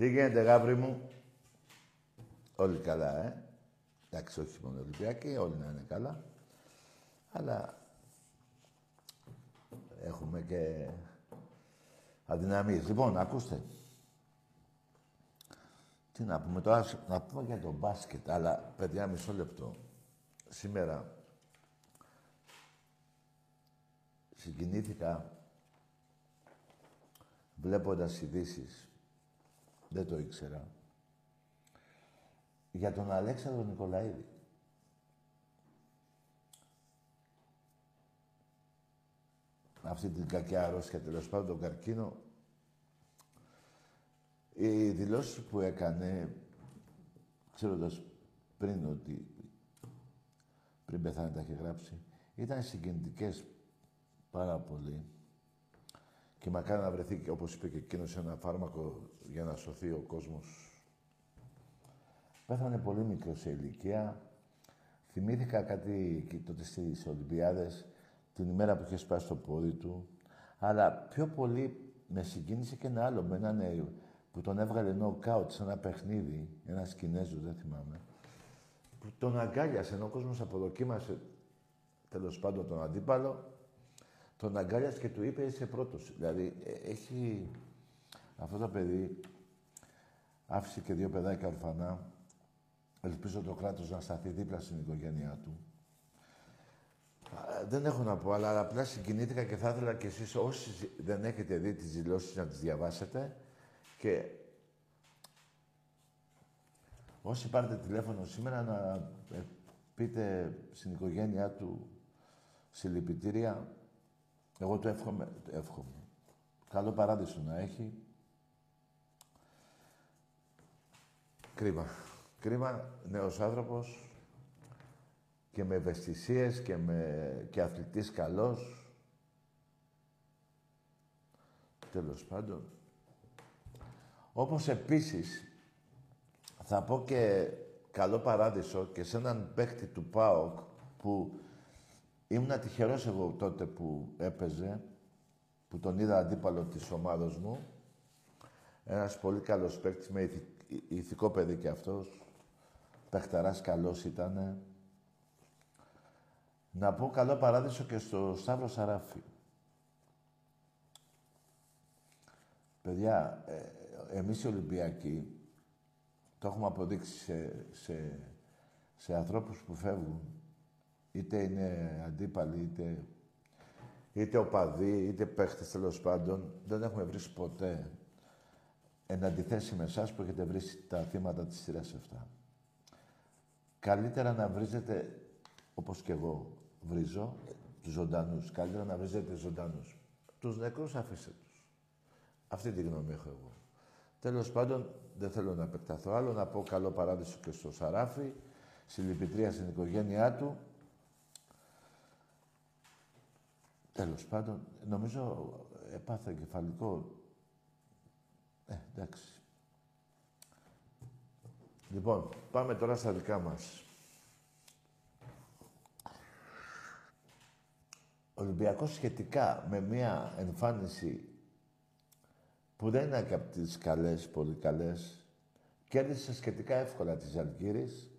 Τι γίνεται, γάβρι μου; Όλοι καλά, ε. Εντάξει, όχι μόνο Ολυμπιακοί, όλοι να είναι καλά. Αλλά έχουμε και αδυναμίες. Λοιπόν, ακούστε. Τι να πούμε τώρα, να πούμε για το μπάσκετ, αλλά παιδιά μισό λεπτό. Σήμερα συγκινήθηκα βλέποντας ειδήσεις δεν το ήξερα. Για τον Αλέξανδρο Νικολαίδη. Αυτή την κακιά αρρώστια, τέλος πάντων, τον καρκίνο. Οι δηλώσεις που έκανε, ξέροντας πριν ότι πριν πεθάνει τα είχε γράψει, ήταν συγκινητικές πάρα πολύ. Και μακάρι να βρεθεί, όπως είπε και εκείνος, ένα φάρμακο για να σωθεί ο κόσμος. Πέθανε πολύ μικρός σε ηλικία. Θυμήθηκα κάτι τότε στις Ολυμπιάδες, την ημέρα που είχε σπάσει το πόδι του. Αλλά πιο πολύ με συγκίνησε και ένα άλλο, με έναν που τον έβγαλε νοκάουτ σε ένα παιχνίδι, ένα Κινέζο, δεν θυμάμαι, που τον αγκάλιασε, ενώ ο κόσμος αποδοκίμασε τέλος πάντων τον αντίπαλο τον αγκάλιασε και του είπε είσαι πρώτος. Δηλαδή ε, έχει αυτό το παιδί άφησε και δύο παιδάκια ορφανά. Ελπίζω το κράτος να σταθεί δίπλα στην οικογένειά του. Δεν έχω να πω, αλλά απλά συγκινήθηκα και θα ήθελα κι εσείς όσοι δεν έχετε δει τις δηλώσεις να τις διαβάσετε και όσοι πάρετε τηλέφωνο σήμερα να ε, πείτε στην οικογένειά του συλληπιτήρια εγώ το εύχομαι, το εύχομαι. Καλό παράδεισο να έχει. Κρίμα. Κρίμα, νέος άνθρωπος και με ευαισθησίες και, με... και αθλητής καλός. Τέλος πάντων. Όπως επίσης, θα πω και καλό παράδεισο και σε έναν παίκτη του ΠΑΟΚ που Ήμουν τυχερός εγώ τότε που έπαιζε, που τον είδα αντίπαλο της ομάδος μου. Ένας πολύ καλός παίκτης, με ηθικό παιδί κι αυτός. Παιχταράς καλός ήτανε. Να πω καλό παράδεισο και στο Σταύρο Σαράφη. Παιδιά, ε, εμείς οι Ολυμπιακοί το έχουμε αποδείξει σε, σε, σε ανθρώπους που φεύγουν είτε είναι αντίπαλοι, είτε, είτε οπαδοί, είτε παίχτες τέλος πάντων, δεν έχουμε βρει ποτέ εν αντιθέσει με εσάς που έχετε βρει τα θύματα της σειράς 7. Καλύτερα να βρίζετε, όπως και εγώ βρίζω, τους ζωντανούς. Καλύτερα να βρίζετε ζωντανούς. Τους νεκρούς αφήστε τους. Αυτή τη γνώμη έχω εγώ. Τέλος πάντων, δεν θέλω να επεκταθώ άλλο, να πω καλό παράδεισο και στο Σαράφι, συλληπιτρία στην οικογένειά του, Τέλος πάντων, νομίζω έπαθε κεφαλικό. Ε, εντάξει. Λοιπόν, πάμε τώρα στα δικά μας. Ο Ολυμπιακός σχετικά με μια εμφάνιση που δεν είναι και από τις καλές, πολύ καλές, κέρδισε σχετικά εύκολα τη Αλγύρης.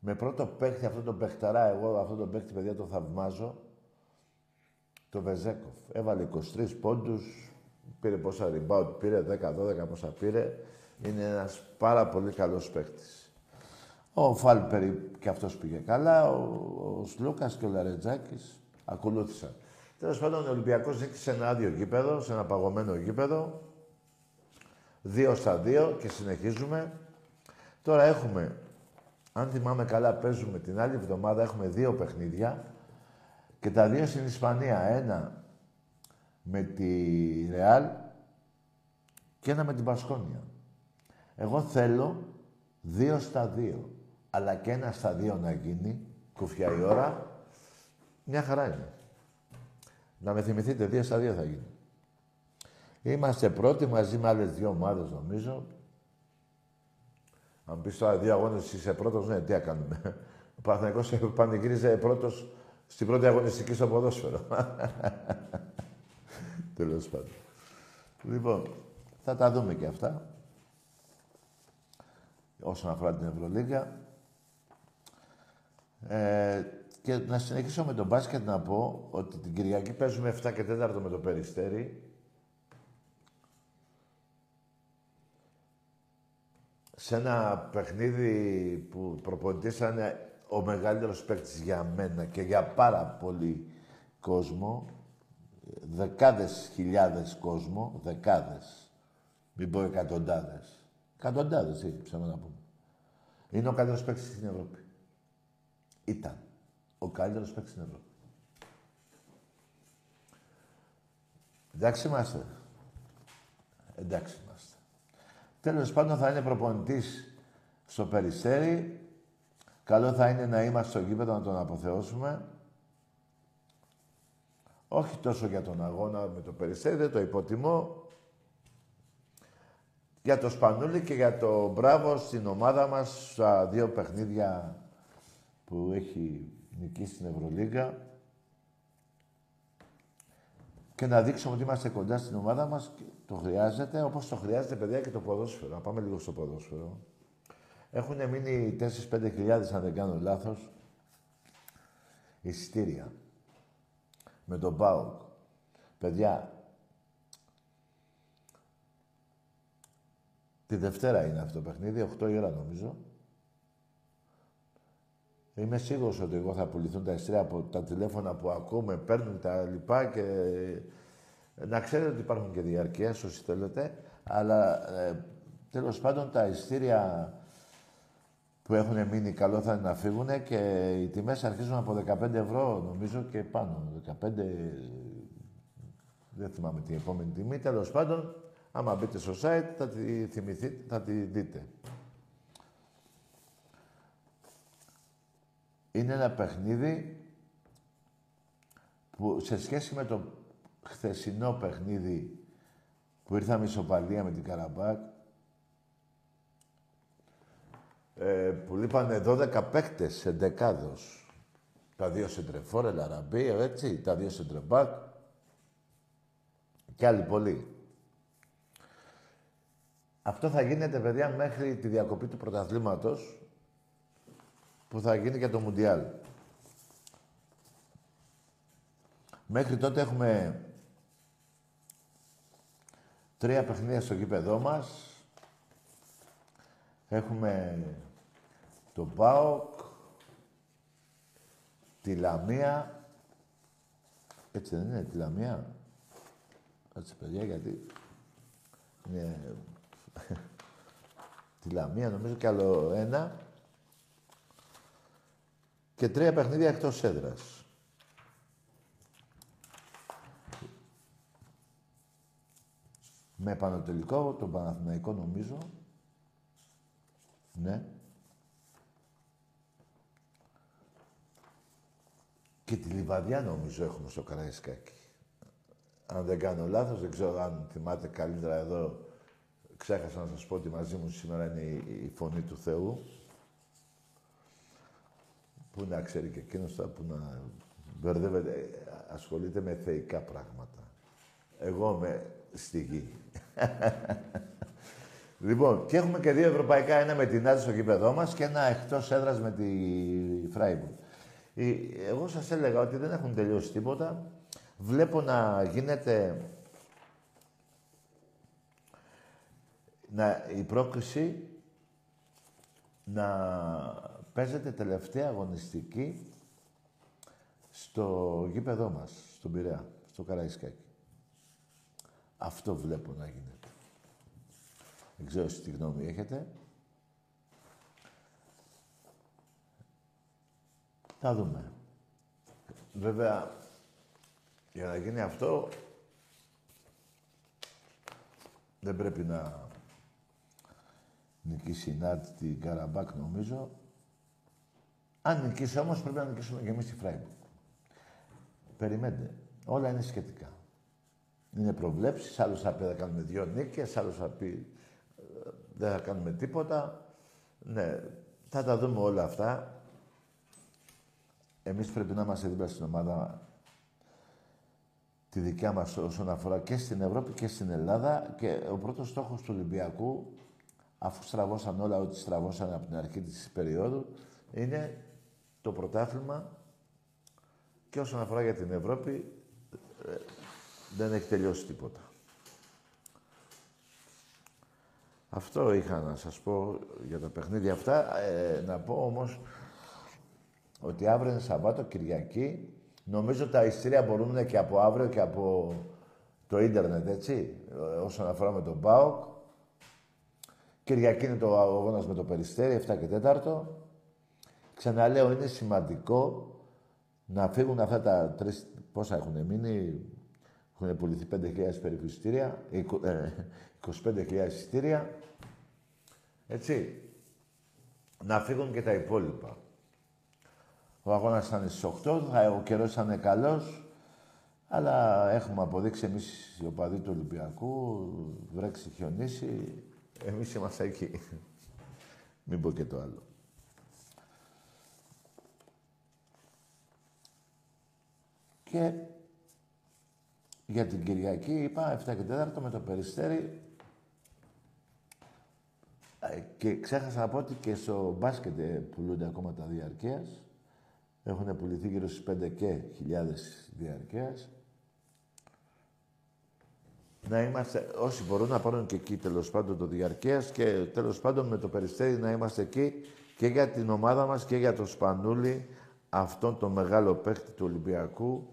Με πρώτο παίχτη, αυτό τον παιχταρά, εγώ αυτό τον παίχτη, παιδιά, το θαυμάζω. Το Βεζέκοφ. Έβαλε 23 πόντους, πήρε πόσα rebound, πήρε 10-12 πόσα πήρε. Είναι ένας πάρα πολύ καλός παίχτης. Ο Φάλπερη και αυτός πήγε καλά, ο, ο Σλούκας και ο Λαρετζάκης ακολούθησαν. Τέλος πάντων, ο Ολυμπιακός νίκησε ένα άδειο γήπεδο, σε ένα παγωμένο γήπεδο. Δύο στα δύο και συνεχίζουμε. Τώρα έχουμε, αν θυμάμαι καλά, παίζουμε την άλλη εβδομάδα, έχουμε δύο παιχνίδια και τα δύο στην Ισπανία. Ένα με τη Ρεάλ και ένα με την Πασχόνια. Εγώ θέλω δύο στα δύο. Αλλά και ένα στα δύο να γίνει, κουφιά η ώρα, μια χαρά είναι. Να με θυμηθείτε, δύο στα δύο θα γίνει. Είμαστε πρώτοι μαζί με άλλες δύο ομάδες, νομίζω. Αν πεις τώρα δύο αγώνες είσαι πρώτος, ναι, τι κάνουμε. Ο Παναθηναϊκός πανηγύριζε πρώτος στην πρώτη αγωνιστική στο ποδόσφαιρο. Τέλος πάντων. Λοιπόν, θα τα δούμε και αυτά. Όσον αφορά την Ευρωλίγα. Ε, και να συνεχίσω με τον μπάσκετ να πω ότι την Κυριακή παίζουμε 7 και 4 με το Περιστέρι. Σε ένα παιχνίδι που προπονητής ο μεγαλύτερος παίκτης για μένα και για πάρα πολύ κόσμο. Δεκάδες χιλιάδες κόσμο, δεκάδες. Μην πω εκατοντάδες. Εκατοντάδες, ή ψάχνω να πούμε. Είναι ο καλύτερος παίκτης στην Ευρώπη. Ήταν ο καλύτερος παίκτης στην Ευρώπη. Εντάξει είμαστε. Εντάξει είμαστε. Τέλος πάντων θα είναι προπονητής στο Περιστέρι. Καλό θα είναι να είμαστε στο γήπεδο να τον αποθεώσουμε. Όχι τόσο για τον αγώνα με το Περιστέρι, δεν το υποτιμώ. Για το Σπανούλι και για το μπράβο στην ομάδα μας στα δύο παιχνίδια που έχει νικήσει στην Ευρωλίγα και να δείξουμε ότι είμαστε κοντά στην ομάδα μας και το χρειάζεται, όπως το χρειάζεται παιδιά και το ποδόσφαιρο. Να πάμε λίγο στο ποδόσφαιρο. Έχουν μείνει 4-5 χιλιάδες, αν δεν κάνω λάθος, εισιτήρια. Με τον ΠΑΟΚ. Παιδιά, τη Δευτέρα είναι αυτό το παιχνίδι, 8 η ώρα νομίζω. Είμαι σίγουρος ότι εγώ θα πουληθούν τα εισιτήρια από τα τηλέφωνα που ακούμε, παίρνουν τα λοιπά και να ξέρετε ότι υπάρχουν και διαρκεία, όσοι θέλετε, αλλά ε, τέλος πάντων τα εισιτήρια που έχουν μείνει καλό θα είναι να φύγουν και οι τιμές αρχίζουν από 15 ευρώ νομίζω και πάνω. 15, δεν θυμάμαι την επόμενη τιμή. Τέλος πάντων, άμα μπείτε στο site θα τη θυμηθείτε, θα τη δείτε. είναι ένα παιχνίδι που σε σχέση με το χθεσινό παιχνίδι που ήρθαμε ισοπαλία με την Καραμπάκ, ε, που λείπανε 12 παίκτες σε δεκάδος. Τα δύο σεντρεφόρ, Λαραμπή, έτσι, τα δύο σεντρεμπάκ και άλλοι πολλοί. Αυτό θα γίνεται, παιδιά, μέχρι τη διακοπή του πρωταθλήματος, που θα γίνει για το Μουντιάλ. Μέχρι τότε έχουμε τρία παιχνίδια στο γήπεδό μας. Έχουμε το ΠΑΟΚ, τη Λαμία. Έτσι δεν είναι, τη Λαμία. Κάτσε παιδιά, γιατί είναι... τη Λαμία, νομίζω κι άλλο ένα και τρία παιχνίδια εκτός έδρας. Με επανατολικό, τον Παναθηναϊκό νομίζω. Ναι. Και τη Λιβαδιά νομίζω έχουμε στο Καραϊσκάκι. Αν δεν κάνω λάθος, δεν ξέρω αν θυμάται καλύτερα εδώ. Ξέχασα να σας πω ότι μαζί μου σήμερα είναι η φωνή του Θεού. Πού να ξέρει και εκείνος που να μπερδεύεται, ασχολείται με θεϊκά πράγματα. Εγώ είμαι στη γη. λοιπόν, και έχουμε και δύο ευρωπαϊκά, ένα με την Άδη στο γήπεδό μας και ένα εκτός έδρας με τη Φράιμπουργκ. Εγώ σας έλεγα ότι δεν έχουν τελειώσει τίποτα. Βλέπω να γίνεται να, η πρόκληση να παίζεται τελευταία αγωνιστική στο γήπεδό μας, στον Πειραιά, στο Καραϊσκάκι. Αυτό βλέπω να γίνεται. Δεν ξέρω τι γνώμη έχετε. Θα δούμε. Βέβαια, για να γίνει αυτό, δεν πρέπει να νικήσει η Νάτ την Καραμπάκ, νομίζω. Αν νικήσει όμως, πρέπει να νικήσουμε και εμείς τη Φράιμπουργκ. Περιμένετε. Όλα είναι σχετικά. Είναι προβλέψεις, άλλος θα πει θα κάνουμε δύο νίκες, άλλος θα πει ε, δεν θα κάνουμε τίποτα. Ναι, θα τα δούμε όλα αυτά. Εμείς πρέπει να είμαστε δίπλα στην ομάδα τη δικιά μας όσον αφορά και στην Ευρώπη και στην Ελλάδα και ο πρώτος στόχος του Ολυμπιακού αφού στραβώσαν όλα ό,τι στραβώσαν από την αρχή της περίοδου είναι το πρωτάθλημα και όσον αφορά για την Ευρώπη ε, δεν έχει τελειώσει τίποτα. Αυτό είχα να σας πω για τα παιχνίδια αυτά. Ε, να πω όμως ότι αύριο είναι Σαββάτο, Κυριακή. Νομίζω τα ειστήρια μπορούν και από αύριο και από το ίντερνετ, έτσι, όσον αφορά με τον ΠΑΟΚ. Κυριακή είναι το αγώνας με το Περιστέρι, 7 και 4. Ξαναλέω, είναι σημαντικό να φύγουν αυτά τα τρεις... Πόσα έχουν μείνει, έχουν πουληθεί 5.000 περίπου εισιτήρια, 25.000 ε, εισιτήρια. Έτσι. Να φύγουν και τα υπόλοιπα. Ο αγώνας ήταν στις 8, ο καιρός ήταν καλός, αλλά έχουμε αποδείξει εμείς οι οπαδοί του Ολυμπιακού, βρέξει, χιονίσει, εμείς είμαστε εκεί. Μην πω και το άλλο. Και για την Κυριακή είπα 7 και 4 με το Περιστέρι ε, και ξέχασα να πω ότι και στο μπάσκετ πουλούνται ακόμα τα διαρκείας. Έχουν πουληθεί γύρω στις 5 και χιλιάδες διαρκείας. Να είμαστε, όσοι μπορούν να πάρουν και εκεί τέλος πάντων το διαρκείας και τέλος πάντων με το περιστέρι να είμαστε εκεί και για την ομάδα μας και για το Σπανούλι, αυτόν τον μεγάλο παίχτη του Ολυμπιακού,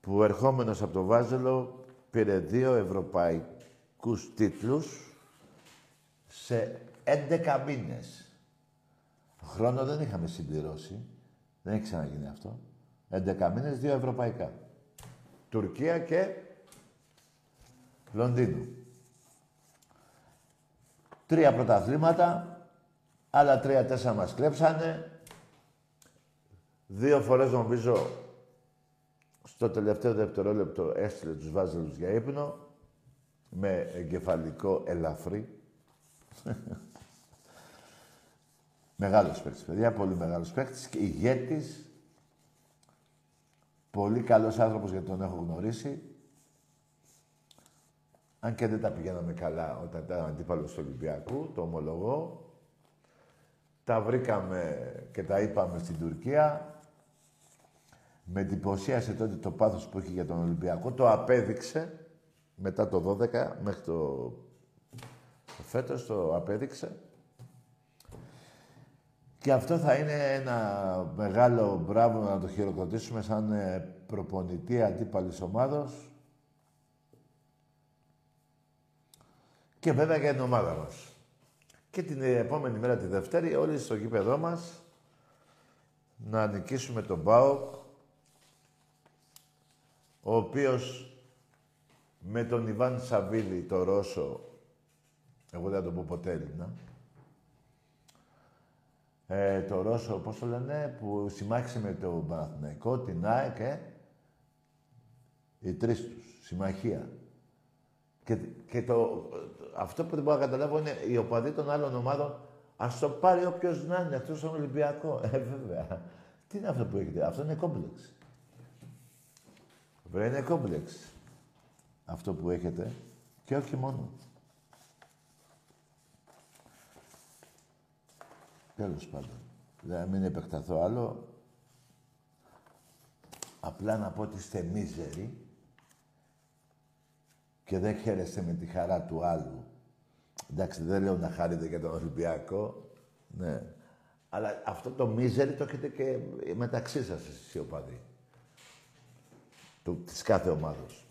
που ερχόμενος από το Βάζελο πήρε δύο ευρωπαϊκούς τίτλους σε 11 μήνες. Χρόνο δεν είχαμε συμπληρώσει. Δεν έχει ξαναγίνει αυτό. 11 μήνες, δύο ευρωπαϊκά. Τουρκία και Λονδίνου. Τρία πρωταθλήματα, άλλα τρία-τέσσερα μας κλέψανε. Δύο φορές νομίζω στο τελευταίο δευτερόλεπτο έστειλε τους Βάζελους για ύπνο με εγκεφαλικό ελαφρύ. Μεγάλος παίκτης, παιδιά, πολύ μεγάλος παίκτης και ηγέτης. Πολύ καλός άνθρωπος γιατί τον έχω γνωρίσει. Αν και δεν τα πηγαίναμε καλά όταν ήταν αντίπαλος του Ολυμπιακού, το ομολογώ. Τα βρήκαμε και τα είπαμε στην Τουρκία. Με εντυπωσίασε τότε το πάθος που είχε για τον Ολυμπιακό. Το απέδειξε μετά το 12 μέχρι το, το φέτος, το απέδειξε. Και αυτό θα είναι ένα μεγάλο μπράβο να το χειροκροτήσουμε σαν ε, προπονητή αντίπαλης ομάδος. Και βέβαια για την ομάδα μας. Και την επόμενη μέρα, τη Δευτέρη, όλοι στο γήπεδό μας να νικήσουμε τον ΠΑΟΚ ο οποίος με τον Ιβάν Σαββίδη, το Ρώσο, εγώ δεν θα το πω ποτέ Έλληνα, ε, το Ρώσο, πώς το λένε, που συμμάχισε με το Παναθηναϊκό, την ΑΕΚ, ε, οι τρεις τους, συμμαχία. Και, και το, αυτό που δεν μπορώ να καταλάβω είναι οι οπαδοί των άλλων ομάδων, ας το πάρει όποιος να είναι, αυτός στον Ολυμπιακό. Ε, βέβαια. Τι είναι αυτό που έχετε, αυτό είναι κόμπλεξ. Βέβαια είναι κόμπλεξ αυτό που έχετε. Και όχι μόνο. Τέλος πάντων. Δεν μην επεκταθώ άλλο. Απλά να πω ότι είστε μίζεροι και δεν χαίρεστε με τη χαρά του άλλου. Εντάξει, δεν λέω να χάρετε για τον Ολυμπιακό. Ναι. Αλλά αυτό το μίζερι το έχετε και μεταξύ σας εσείς οι οπαδοί. Του, της κάθε ομάδος.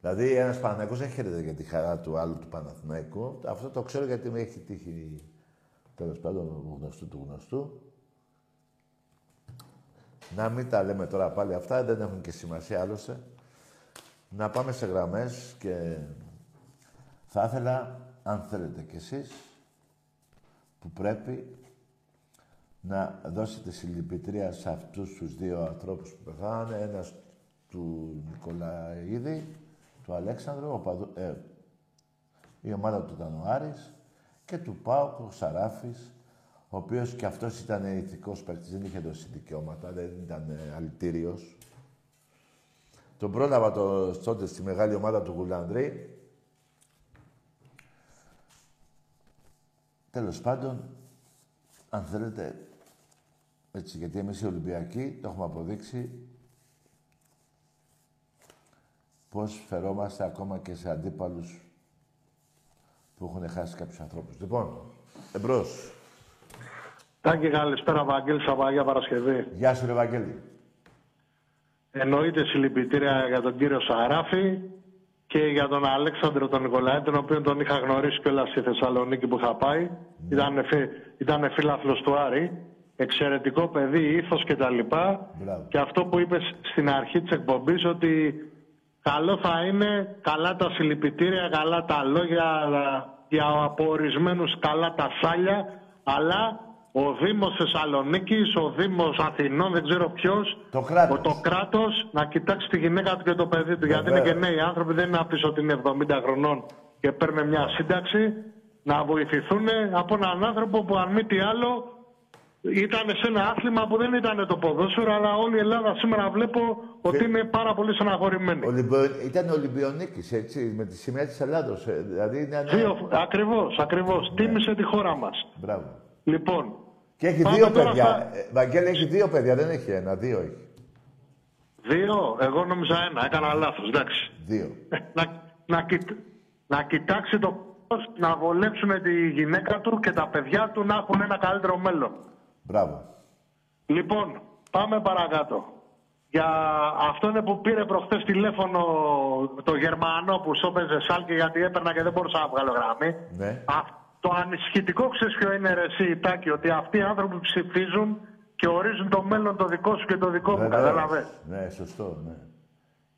Δηλαδή, ένας Παναθηναϊκός δεν χαίρεται για τη χαρά του άλλου του Παναθηναϊκού. Αυτό το ξέρω γιατί με έχει τύχει τέλος πάντων γνωστού του γνωστού. Να μην τα λέμε τώρα πάλι αυτά, δεν έχουν και σημασία άλλωστε. Να πάμε σε γραμμές και θα ήθελα, αν θέλετε κι εσείς, που πρέπει να δώσετε συλληπιτρία σε αυτούς τους δύο ανθρώπους που πεθάνε, ένας του Νικολαίδη, του Αλέξανδρου, ο Παδου, ε, η ομάδα του ήταν ο Άρης, και του Πάου, ο Σαράφης, ο οποίος και αυτός ήταν ηθικός παίκτης, δεν είχε δώσει δικαιώματα, δεν ήταν ε, αλητήριος. Τον πρόλαβα το τότε στη μεγάλη ομάδα του Γουλανδρή. Τέλος πάντων, αν θέλετε, έτσι, γιατί εμείς οι Ολυμπιακοί το έχουμε αποδείξει πώς φερόμαστε ακόμα και σε αντίπαλους που έχουν χάσει κάποιους ανθρώπους. Λοιπόν, εμπρός. Τάκη, καλησπέρα, Βαγγέλη Σαββάγια Παρασκευή. Γεια σου, ρε Βαγγέλη. Εννοείται συλληπιτήρια για τον κύριο Σαράφη και για τον Αλέξανδρο τον Νικολάη, τον οποίο τον είχα γνωρίσει κιόλας στη Θεσσαλονίκη που είχα πάει. Ναι. Ήταν, φι, ήταν φίλαθλος του Άρη. Εξαιρετικό παιδί, ήθος και τα λοιπά. Και αυτό που είπες στην αρχή της εκπομπής ότι καλό θα είναι καλά τα συλληπιτήρια, καλά τα λόγια για από καλά τα σάλια, αλλά ο Δήμος Θεσσαλονίκης, ο Δήμος Αθηνών, δεν ξέρω ποιος. Το κράτος. Το κράτος να κοιτάξει τη γυναίκα του και το παιδί του. Γιατί είναι και νέοι άνθρωποι, δεν είναι απλώ ότι είναι 70 χρονών και παίρνουν μια σύνταξη. Να βοηθηθούν από έναν άνθρωπο που αν μη τι άλλο ήταν σε ένα άθλημα που δεν ήταν το ποδόσφαιρο, αλλά όλη η Ελλάδα σήμερα βλέπω ότι είναι πάρα πολύ στεναχωρημένη. Ολυμπιο... Ήταν Ολυμπιονίκης, έτσι, με τη σημαία της Ελλάδος. Ε, δηλαδή είναι... Ακριβώς, ακριβώς. Ναι. Τίμησε τη χώρα μας. Μπράβο. Λοιπόν, και έχει δύο παιδιά. Θα... Ε, Βαγγέλη έχει δύο παιδιά, δεν έχει ένα, δύο έχει. Δύο, εγώ νόμιζα ένα, έκανα λάθος, εντάξει. Δύο. Ε, να, να, να κοιτάξει το πώς να βολέψουν τη γυναίκα του και τα παιδιά του να έχουν ένα καλύτερο μέλλον. Μπράβο. Λοιπόν, πάμε παρακάτω. Για αυτό είναι που πήρε προχθές τηλέφωνο το Γερμανό που σώπεζε σάλκη γιατί έπαιρνα και δεν μπορούσα να βγάλω γραμμή. Ναι. Το ανησυχητικό ξέρεις ποιο είναι ρε εσύ, Τάκη, ότι αυτοί οι άνθρωποι ψηφίζουν και ορίζουν το μέλλον το δικό σου και το δικό μου. Κατάλαβες; Ναι, σωστό, ναι.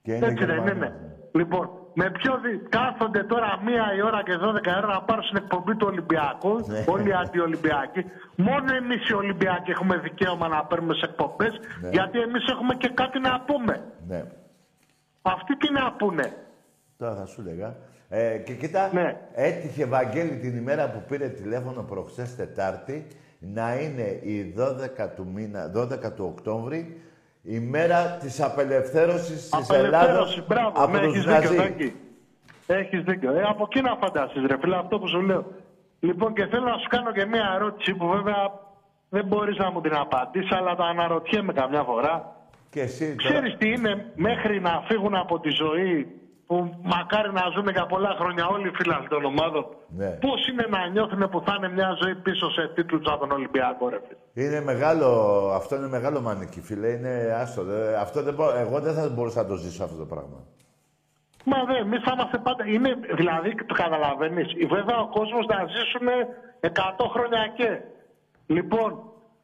Και είναι Έτσι δεν είναι. Ναι. Λοιπόν, με ποιο δι... κάθονται τώρα μία η ώρα και 12 ώρα να πάρουν στην εκπομπή του Ολυμπιακού, ναι. όλοι οι αντιολυμπιακοί. Μόνο εμείς οι Ολυμπιακοί έχουμε δικαίωμα να παίρνουμε σε εκπομπές, ναι. γιατί εμείς έχουμε και κάτι να πούμε. Ναι. Αυτοί τι να πούνε; Τώρα θα σου λέγα. Ε, και κοίτα, ναι. έτυχε Βαγγέλη την ημέρα που πήρε τηλέφωνο προχθές Τετάρτη να είναι η 12 του, μήνα, 12 του Οκτώβρη η μέρα της απελευθέρωσης της Ελλάδος μπράβο, από ναι, τους έχεις δίκιο, Έχεις δίκιο. Ε, από εκεί να φαντάσεις ρε φίλε, αυτό που σου λέω. Λοιπόν και θέλω να σου κάνω και μια ερώτηση που βέβαια δεν μπορείς να μου την απαντήσεις αλλά τα αναρωτιέμαι καμιά φορά. Και εσύ, Ξέρεις τι είναι μέχρι να φύγουν από τη ζωή που μακάρι να ζούμε για πολλά χρόνια όλοι οι φίλοι των ομάδων. Ναι. Πώς είναι να νιώθουν που θα είναι μια ζωή πίσω σε τίτλους από τον Ολυμπιακό, ρε Είναι μεγάλο, αυτό είναι μεγάλο μανίκι, φίλε. Είναι άστο. αυτό δεν, εγώ δεν θα μπορούσα να το ζήσω αυτό το πράγμα. Μα δεν, εμείς θα είμαστε πάντα. Είναι, δηλαδή, το καταλαβαίνεις. Βέβαια, ο κόσμος να ζήσουμε 100 χρόνια και. Λοιπόν,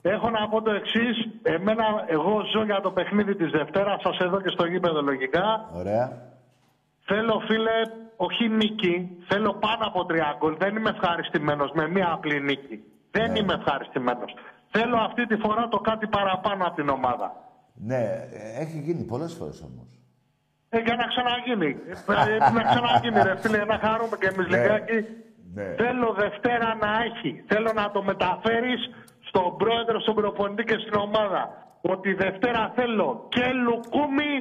έχω να πω το εξής. Εμένα, εγώ ζω για το παιχνίδι της Δευτέρας, σας εδώ και στο γήπεδο λογικά. Ωραία. Θέλω, φίλε, όχι νίκη. Θέλω πάνω από τρία γκολ. Δεν είμαι ευχαριστημένος με μία απλή νίκη. Δεν ναι. είμαι ευχαριστημένος. Θέλω αυτή τη φορά το κάτι παραπάνω από την ομάδα. Ναι, έχει γίνει πολλές φορές όμως. Ε, για να ξαναγίνει. ε, να ξαναγίνει, ρε φίλε, να χαρούμε και εμείς ναι. λιγάκι. Ναι. Θέλω Δευτέρα να έχει. Θέλω να το μεταφέρεις στον πρόεδρο, στον προπονητή και στην ομάδα. Ότι Δευτέρα θέλω και λουκούμι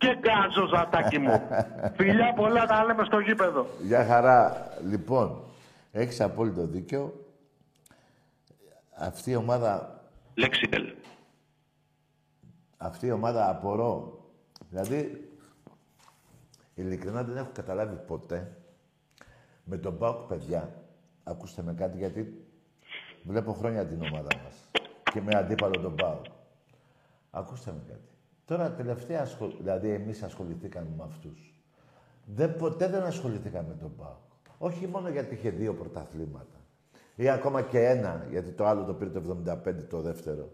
και γκάζο, ζατάκι μου. Φιλιά πολλά τα λέμε στο γήπεδο. Για χαρά. Λοιπόν, έχεις απόλυτο δίκιο. Αυτή η ομάδα... Λέξιτελ. Αυτή η ομάδα απορώ. Δηλαδή, ειλικρινά δεν έχω καταλάβει ποτέ με τον Πάοκ, παιδιά, ακούστε με κάτι, γιατί βλέπω χρόνια την ομάδα μας και με αντίπαλο τον Πάοκ. Ακούστε με κάτι. Τώρα τελευταία, δηλαδή εμείς ασχοληθήκαμε με αυτούς. Δεν, ποτέ δεν ασχοληθήκαμε με τον ΠΑΟΚ. Όχι μόνο γιατί είχε δύο πρωταθλήματα. Ή ακόμα και ένα, γιατί το άλλο το πήρε το 75, το δεύτερο.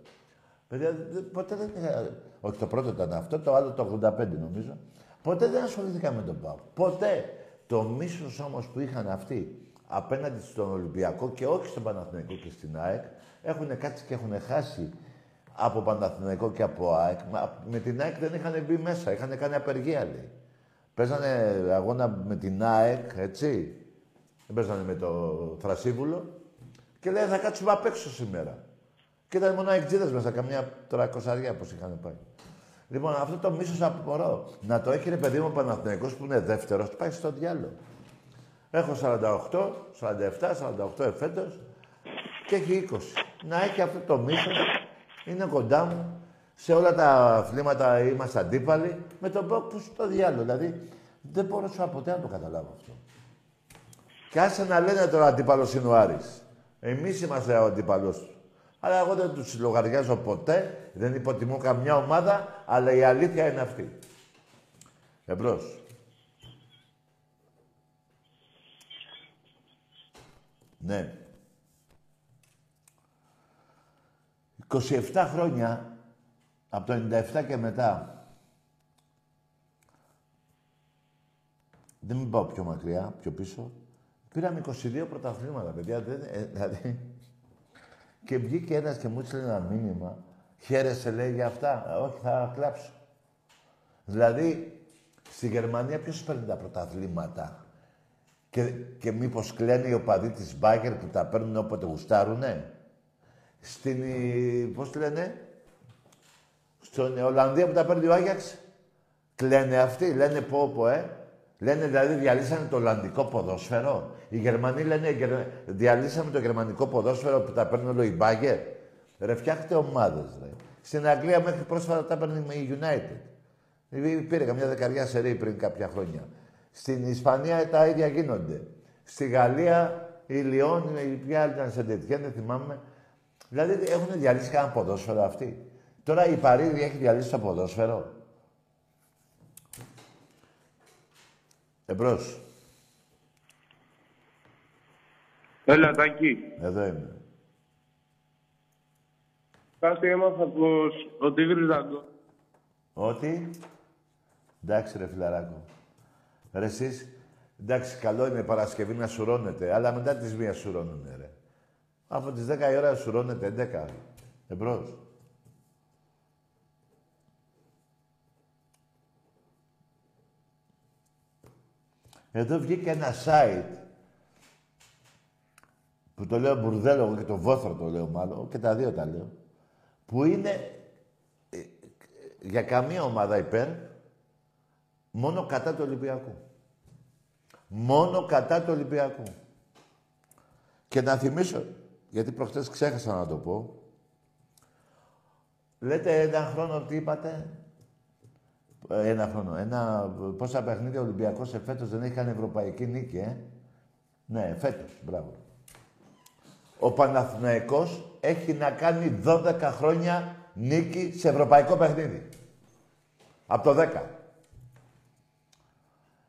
Παιδιά, ποτέ δεν Όχι, το πρώτο ήταν αυτό, το άλλο το 85 νομίζω. Ποτέ δεν ασχοληθήκαμε με τον ΠΑΟΚ. Ποτέ. Το μίσος όμως που είχαν αυτοί απέναντι στον Ολυμπιακό και όχι στον Παναθηναϊκό και στην ΑΕΚ, έχουν κάτσει και έχουν χάσει από Παναθηναϊκό και από ΑΕΚ. Με την ΑΕΚ δεν είχαν μπει μέσα, είχαν κάνει απεργία, λέει. Παίζανε αγώνα με την ΑΕΚ, έτσι. Δεν παίζανε με το Θρασίβουλο. Και λέει θα κάτσουμε απ' έξω σήμερα. Και ήταν μόνο εκτζίδες μέσα, καμιά τρακοσαριά πως είχαν πάει. Λοιπόν, αυτό το μίσος απορώ. Να το έχει ρε παιδί μου Παναθηναϊκός που είναι δεύτερος, πάει στο διάλογο. Έχω 48, 47, 48 εφέτος και έχει 20. Να έχει αυτό το μίσος είναι κοντά μου. Σε όλα τα αθλήματα είμαστε αντίπαλοι. Με τον Μποκ που στο διάλογο. Δηλαδή, δεν μπορούσα ποτέ να το καταλάβω αυτό. Και άσε να λένε τώρα αντίπαλος είναι ο Άρης. Εμείς είμαστε ο αντίπαλος του. Αλλά εγώ δεν τους λογαριάζω ποτέ, δεν υποτιμώ καμιά ομάδα, αλλά η αλήθεια είναι αυτή. Εμπρός. Ναι. 27 χρόνια, από το 97 και μετά, δεν μην πάω πιο μακριά, πιο πίσω, πήραμε 22 πρωταθλήματα, παιδιά. Δεν, ε, δηλαδή, και βγήκε ένας και μου έστειλε ένα μήνυμα, χαίρεσαι λέει για αυτά, ε, όχι θα κλάψω. Δηλαδή, στη Γερμανία ποιος παίρνει τα πρωταθλήματα; Και, και μήπως κλαίνει οι οπαδοί της Μπάγκερ που τα παίρνουν όποτε γουστάρουνε; Στην, πώς τη λένε, στον Ολλανδία που τα παίρνει ο Άγιαξ. Κλαίνε αυτοί, λένε πω πω, ε. Λένε δηλαδή διαλύσανε το Ολλανδικό ποδόσφαιρο. Οι Γερμανοί λένε διαλύσαμε το γερμανικό ποδόσφαιρο που τα παίρνει όλο η Μπάγκερ. Ρε φτιάχτε ομάδες, ρε. Στην Αγγλία μέχρι πρόσφατα τα παίρνει η United. Πήρε καμιά δεκαριά σερή πριν κάποια χρόνια. Στην Ισπανία τα ίδια γίνονται. Στη Γαλλία η Λιόν, η ποια ήταν σε τέτοια, δεν θυμάμαι. Δηλαδή έχουν διαλύσει κανένα ποδόσφαιρο αυτοί. Τώρα η Παρίδη έχει διαλύσει το ποδόσφαιρο. Εμπρός. Έλα, Τάκη. Εδώ είμαι. Κάτι έμαθα πως ο Τίγρης Δαγκό. Ότι; Εντάξει ρε φιλαράκο. Ρε εσείς, εντάξει καλό είναι Παρασκευή να σουρώνετε, αλλά μετά τις μία σουρώνουνε ρε. Από τις 10 η ώρα σουρώνεται 11. Εμπρός. Εδώ βγήκε ένα site που το λέω μπουρδέλο και το βόθρο το λέω μάλλον και τα δύο τα λέω που είναι ε, για καμία ομάδα υπέρ μόνο κατά του Ολυμπιακού. Μόνο κατά του Ολυμπιακού. Και να θυμίσω γιατί προχτές ξέχασα να το πω. Λέτε ένα χρόνο τι είπατε; Ε, ένα χρόνο. Ένα, πόσα παιχνίδια ο Ολυμπιακός εφέτος δεν είχαν ευρωπαϊκή νίκη, ε; Ναι, φέτος. Μπράβο. Ο Παναθηναϊκός έχει να κάνει 12 χρόνια νίκη σε ευρωπαϊκό παιχνίδι. Από το 10.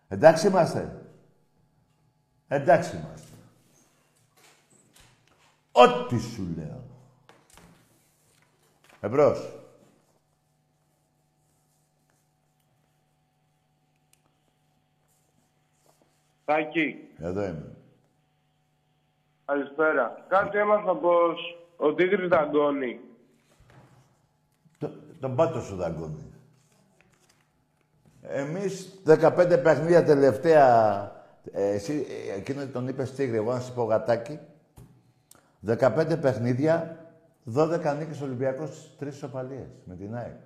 Εντάξει είμαστε. Εντάξει είμαστε. Ό,τι σου λέω. Εμπρός. Τάκη. Εδώ είμαι. Καλησπέρα. Κάτι έμαθα πως ο Τίγρης δαγκώνει. Το, τον πάτος σου δαγκώνει. Εμείς 15 παιχνίδια τελευταία... Ε, εσύ, ε, εκείνο τον είπες Τίγρη, εγώ να σου πω γατάκι. 15 παιχνίδια, 12 νίκες Ολυμπιακός, 3 σοπαλίες με την ΑΕΚ.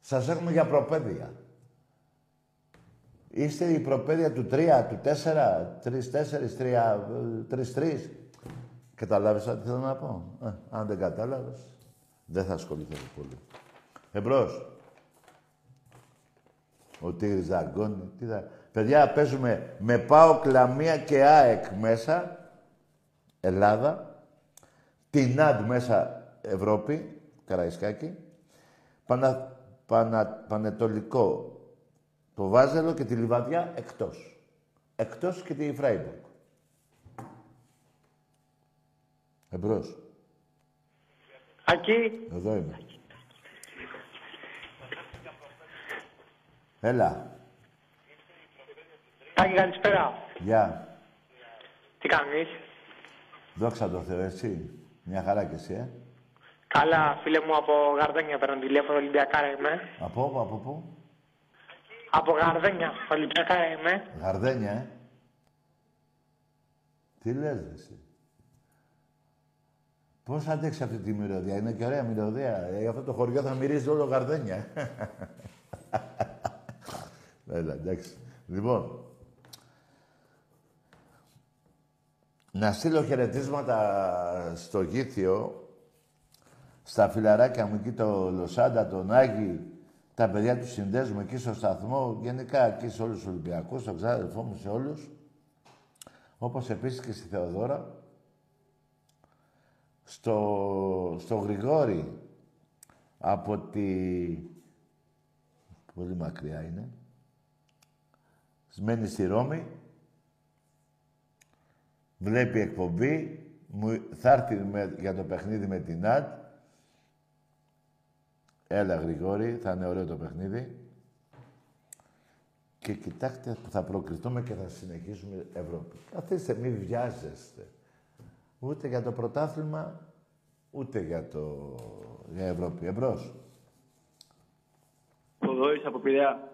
Σας έχουμε για προπαίδεια. Είστε η προπαίδεια του 3, του 4, 3, 4, 3, 3, 3. Καταλάβεις τι θέλω να πω; Ε, αν δεν κατάλαβες, δεν θα ασχοληθώ πολύ. Εμπρός. Ο Τίγρης δαγκώνει. Τι θα... Παιδιά, παίζουμε με ΠΑΟ, Κλαμία και ΑΕΚ μέσα. Ελλάδα. Την ΑΝΤ μέσα Ευρώπη. Καραϊσκάκη. Πανα... Πανα... Πανετολικό. Το Βάζελο και τη Λιβαδιά εκτός. Εκτός και τη Φράιμπουργκ. Εμπρός. Ακή. Εδώ είμαι. Έλα. Άκη, καλησπέρα. Γεια. Τι κάνεις; Δόξα τω Θεώ, εσύ. Μια χαρά κι εσύ, ε. Καλά, φίλε μου, από Γαρδένια παίρνω τηλέφωνο, Ολυμπιακάρα είμαι. Από πού, από πού; Από Γαρδένια, Ολυμπιακάρα είμαι. Γαρδένια, ε. Τι λες, ρε, εσύ. Πώς αντέξει αυτή τη μυρωδία. Είναι και ωραία μυρωδία. Ε, αυτό το χωριό θα μυρίζει όλο Γαρδένια. Έλα, εντάξει. Λοιπόν, να στείλω χαιρετίσματα στο Γήθιο, στα φιλαράκια μου εκεί, το Λοσάντα, τον Άγη, τα παιδιά τους συνδέσμου εκεί στο σταθμό, γενικά εκεί σε όλους τους Ολυμπιακούς, στον ξάδελφό μου, σε όλους. Όπως επίσης και στη Θεοδόρα. Στο, στο Γρηγόρη, από τη... Πολύ μακριά είναι. Μένει στη Ρώμη. Βλέπει εκπομπή. Μου, θα έρθει με, για το παιχνίδι με την ΑΤ. Έλα, Γρηγόρη, θα είναι ωραίο το παιχνίδι. Και κοιτάξτε που θα προκριθούμε και θα συνεχίσουμε Ευρώπη. Καθίστε, μην βιάζεστε. Ούτε για το πρωτάθλημα, ούτε για το για Ευρώπη. Εμπρός. Θοδωρής από Πειραιά.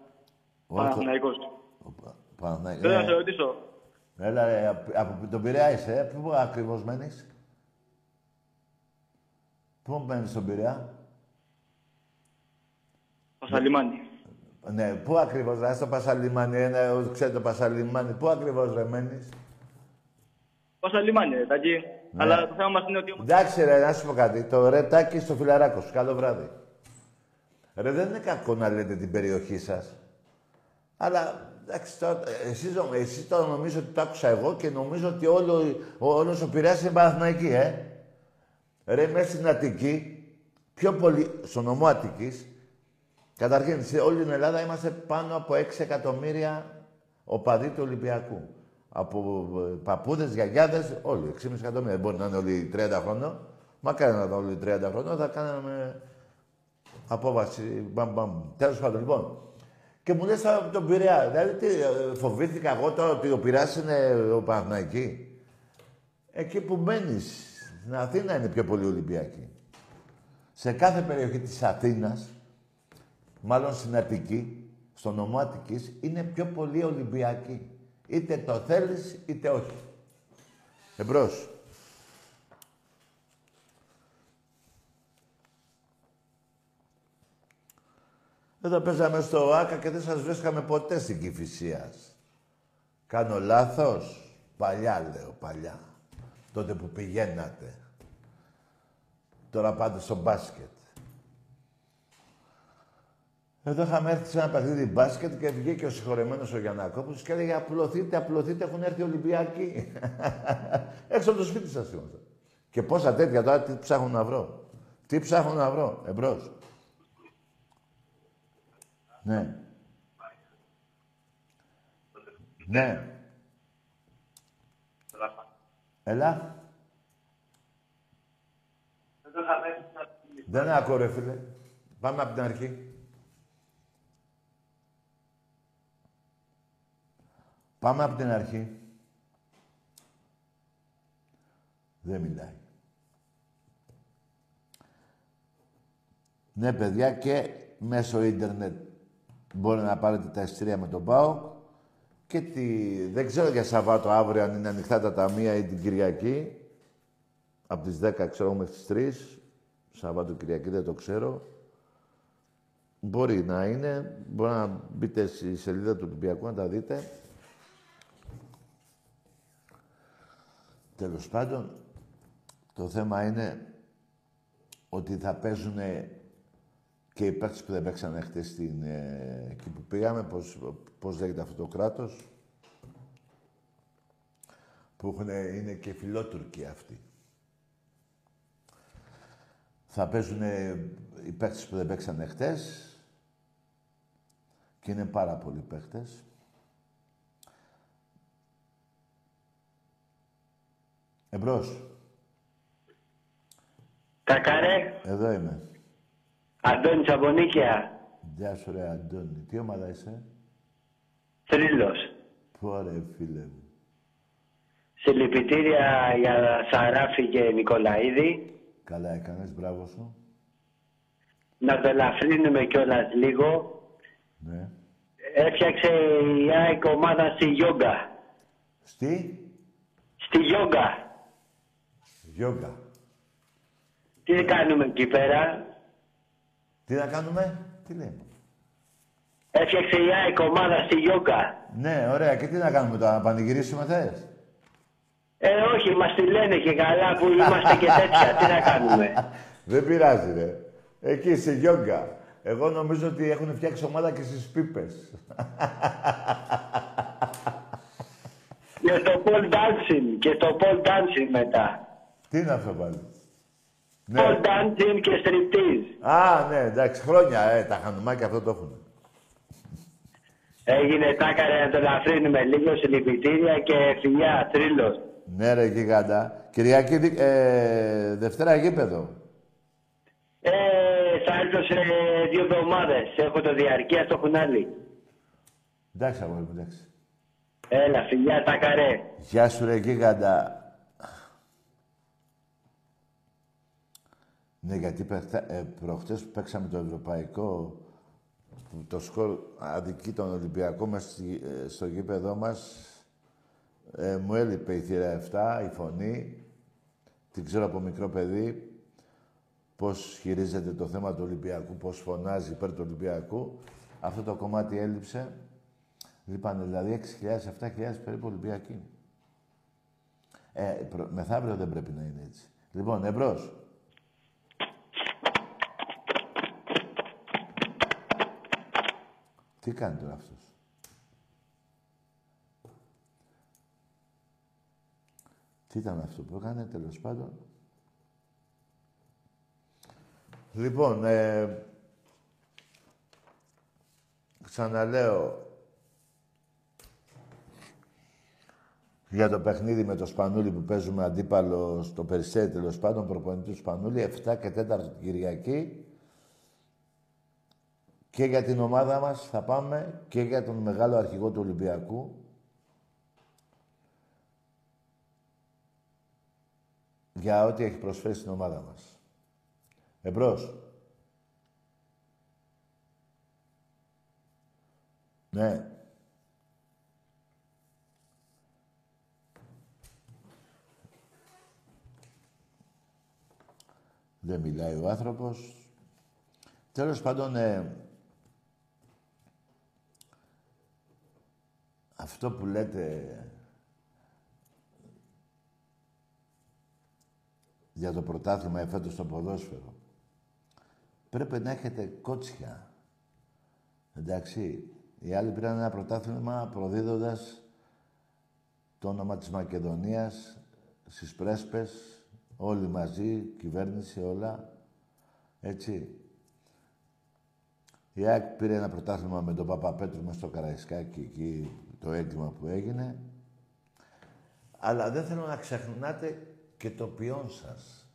Παναθηναϊκός. Παναθηναϊκός. Θέλω να Ε, σε ρωτήσω. Έλα, ρε, από, από τον Πειραιά είσαι, ε. Πού ακριβώς μένεις; Πού μένεις στον Πειραιά; Πασαλιμάνι. Ναι, πού ακριβώς, ρε, στο Πασαλιμάνι, ένα, ξέρετε το Πασαλιμάνι, πού ακριβώς ρε μένεις; Πασαλιμάνι, ρε, Τάκη. Αλλά το θέμα μας είναι ότι... Εντάξει ρε, να σου πω κάτι, το ρετάκι στο φιλαράκος σου, καλό βράδυ. Ρε, δεν είναι κακό να λέτε την περιοχή σας. Αλλά, εντάξει, τώρα, εσείς, νομ- εσείς τώρα νομίζω ότι το άκουσα εγώ και νομίζω ότι όλο, ο- όλος ο Πειραιάς είναι Παναθηναϊκή, ε. Ρε, μέσα στην Αττική, πιο πολύ, στο νομό Αττικής, καταρχήν, σε όλη την Ελλάδα είμαστε πάνω από 6 εκατομμύρια οπαδοί του Ολυμπιακού. Από ε, παππούδες, γιαγιάδες, όλοι, 6,5 εκατομμύρια. Δεν μπορεί να είναι όλοι 30 χρόνων. Μακάρι να ήταν όλοι 30 χρόνων, θα κάναμε απόβαση, μπαμ μπαμ. Τέλος πάντων, λοιπόν. Και μου λες από τον Πειραιά. Δηλαδή, τι, ε, φοβήθηκα εγώ τώρα ότι ο Πειραιάς είναι ο Παναθηναϊκή. Εκεί που μένεις, στην Αθήνα είναι πιο πολύ Ολυμπιακή. Σε κάθε περιοχή της Αθήνας, μάλλον στην Αττική, στο νομό Αττικής, είναι πιο πολύ Ολυμπιακή. Είτε το θέλεις, είτε όχι. Εμπρός. Εδώ παίζαμε στο ΆΚΑ και δεν σας βρίσκαμε ποτέ στην Κηφισίας. Κάνω λάθος; Παλιά λέω, παλιά. Τότε που πηγαίνατε. Τώρα πάτε στο μπάσκετ. Εδώ είχαμε έρθει σε ένα παιχνίδι μπάσκετ και βγήκε ο συγχωρεμένος ο Γιαννακόπουλος και έλεγε Απλωθείτε, απλωθείτε, έχουν έρθει οι Ολυμπιακοί. Έξω από το σπίτι σας είμαστε. Και πόσα τέτοια τώρα τι ψάχνω να βρω. Τι ψάχνω να βρω, εμπρός. Ναι. Ναι. Έλα. Δεν ακούω ρε φίλε. Πάμε από την αρχή. Πάμε από την αρχή. Δεν μιλάει. Ναι, παιδιά, και μέσω ίντερνετ μπορεί να πάρετε τα εισιτήρια με τον ΠΑΟ και τη... δεν ξέρω για Σαββάτο αύριο αν είναι ανοιχτά τα ταμεία ή την Κυριακή. Από τις 10 ξέρω μέχρι τις 3. Σαββάτο Κυριακή δεν το ξέρω. Μπορεί να είναι. Μπορεί να μπείτε στη σελίδα του Ολυμπιακού να τα δείτε. Τέλος πάντων, το θέμα είναι ότι θα παίζουν και οι παίκτες που δεν παίξανε χτες στην, ε, εκεί που πήγαμε, πώς, πώς λέγεται αυτό το κράτος, που έχουν, είναι και φιλότουρκοι αυτοί. Θα παίζουν οι παίκτες που δεν παίξανε χτες και είναι πάρα πολλοί παίκτες. Εμπρός. Κακαρέ, Εδώ είμαι. Αντώνης Αμπονίκια, Γεια σου ρε Αντώνη. Τι ομάδα είσαι; θρύλος. Πόρε φίλε μου. Συλληπιτήρια για Σαράφη και Νικολαίδη. Καλά έκανες, μπράβο σου. Να το ελαφρύνουμε κιόλας λίγο. Ναι. Έφτιαξε η ΑΕΚ ομάδα στη Γιόγκα. Στη; Στη Γιόγκα. γιόγκα. Τι κάνουμε εκεί πέρα; Τι να κάνουμε, τι λέμε. Έφτιαξε η ΑΕΚ ομάδα στη Γιόγκα. Ναι, ωραία. Και τι να κάνουμε τώρα, να πανηγυρίσουμε θες; Ε, όχι, μας τη λένε και καλά που είμαστε και τέτοια. Τι να κάνουμε; Δεν πειράζει, ρε. Εκεί σε γιόγκα. Εγώ νομίζω ότι έχουν φτιάξει ομάδα και στις πίπες. Και στο pole dancing. Και στο pole dancing μετά. τι είναι αυτό πάλι; Ναι. Pole dancing και striptease. Α, ναι, εντάξει, χρόνια, ε, τα χανουμάκια αυτό το έχουν. Έγινε τάκαρα να το ελαφρύνουμε λίγο συλληπιτήρια και φιλιά, θρύλος. Ναι, ρε, γίγαντα. Κυριακή, δι- ε, Δευτέρα γήπεδο. Ε, θα έρθω σε δύο εβδομάδες. Έχω το διαρκεία στο κουνάλι. Εντάξει, αγόρι μου, εντάξει. Έλα, φιλιά, τα καρέ. Γεια σου, ρε, γίγαντα. Ναι, γιατί παιχτα- ε, προχτές που παίξαμε το ευρωπαϊκό, που το σκορ αδικεί τον Ολυμπιακό μας στη- ε, στο γήπεδό μας, ε, μου έλειπε η θύρα 7, η φωνή. Την ξέρω από μικρό παιδί, πώς χειρίζεται το θέμα του Ολυμπιακού, πώς φωνάζει υπέρ του Ολυμπιακού. Αυτό το κομμάτι έλειψε. Λείπανε δηλαδή 6.000, 7.000 περίπου Ολυμπιακοί. Ε, προ- μεθαύριο δεν πρέπει να είναι έτσι. Λοιπόν, εμπρός. Τι κάνει τώρα αυτός; Τι ήταν αυτό που έκανε, τέλος πάντων; Λοιπόν, ε, ξαναλέω, για το παιχνίδι με το Σπανούλι που παίζουμε αντίπαλο στο Περιστέρι τέλος πάντων, προπονητή του Σπανούλι, 7 και 4 την Κυριακή. Και για την ομάδα μας θα πάμε και για τον μεγάλο αρχηγό του Ολυμπιακού. Για ό,τι έχει προσφέρει στην ομάδα μας. Εμπρός. Ναι. Δεν μιλάει ο άνθρωπος. Τέλος πάντων, ε, αυτό που λέτε για το πρωτάθλημα εφέτος στο ποδόσφαιρο, πρέπει να έχετε κότσια. Εντάξει, οι άλλοι πήραν ένα πρωτάθλημα προδίδοντας το όνομα της Μακεδονίας στις πρέσπες, όλοι μαζί, κυβέρνηση, όλα. Έτσι. Η ΑΕΚ πήρε ένα πρωτάθλημα με τον Παπαπέτρου μέσα στο Καραϊσκάκι, εκεί το έγκλημα που έγινε. Αλλά δεν θέλω να ξεχνάτε και το ποιόν σας.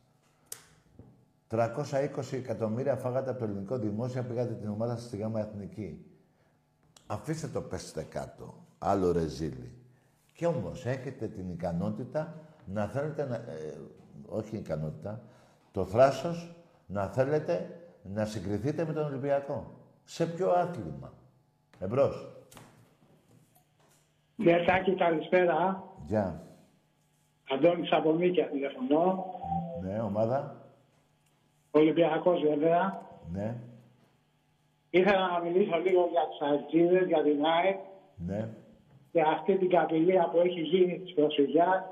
320 εκατομμύρια φάγατε από το ελληνικό δημόσιο, πήγατε την ομάδα σας στη ΓΑΜΑ Εθνική. Αφήστε το πέστε κάτω. Άλλο ρεζίλι. Και όμως έχετε την ικανότητα να θέλετε να... ε, όχι ικανότητα, το θράσος να θέλετε να συγκριθείτε με τον Ολυμπιακό. Σε ποιο άθλημα. Εμπρός. Ναι, Τάκη, καλησπέρα. Γεια. Αντώνης από Μίκια τηλεφωνώ. Ναι, ομάδα. Ολυμπιακός βέβαια. Ναι. Ήθελα να μιλήσω λίγο για τους αετζίδες, για την ΑΕΚ Ναι. και αυτή την καπηλεία που έχει γίνει της προσφυγιάς.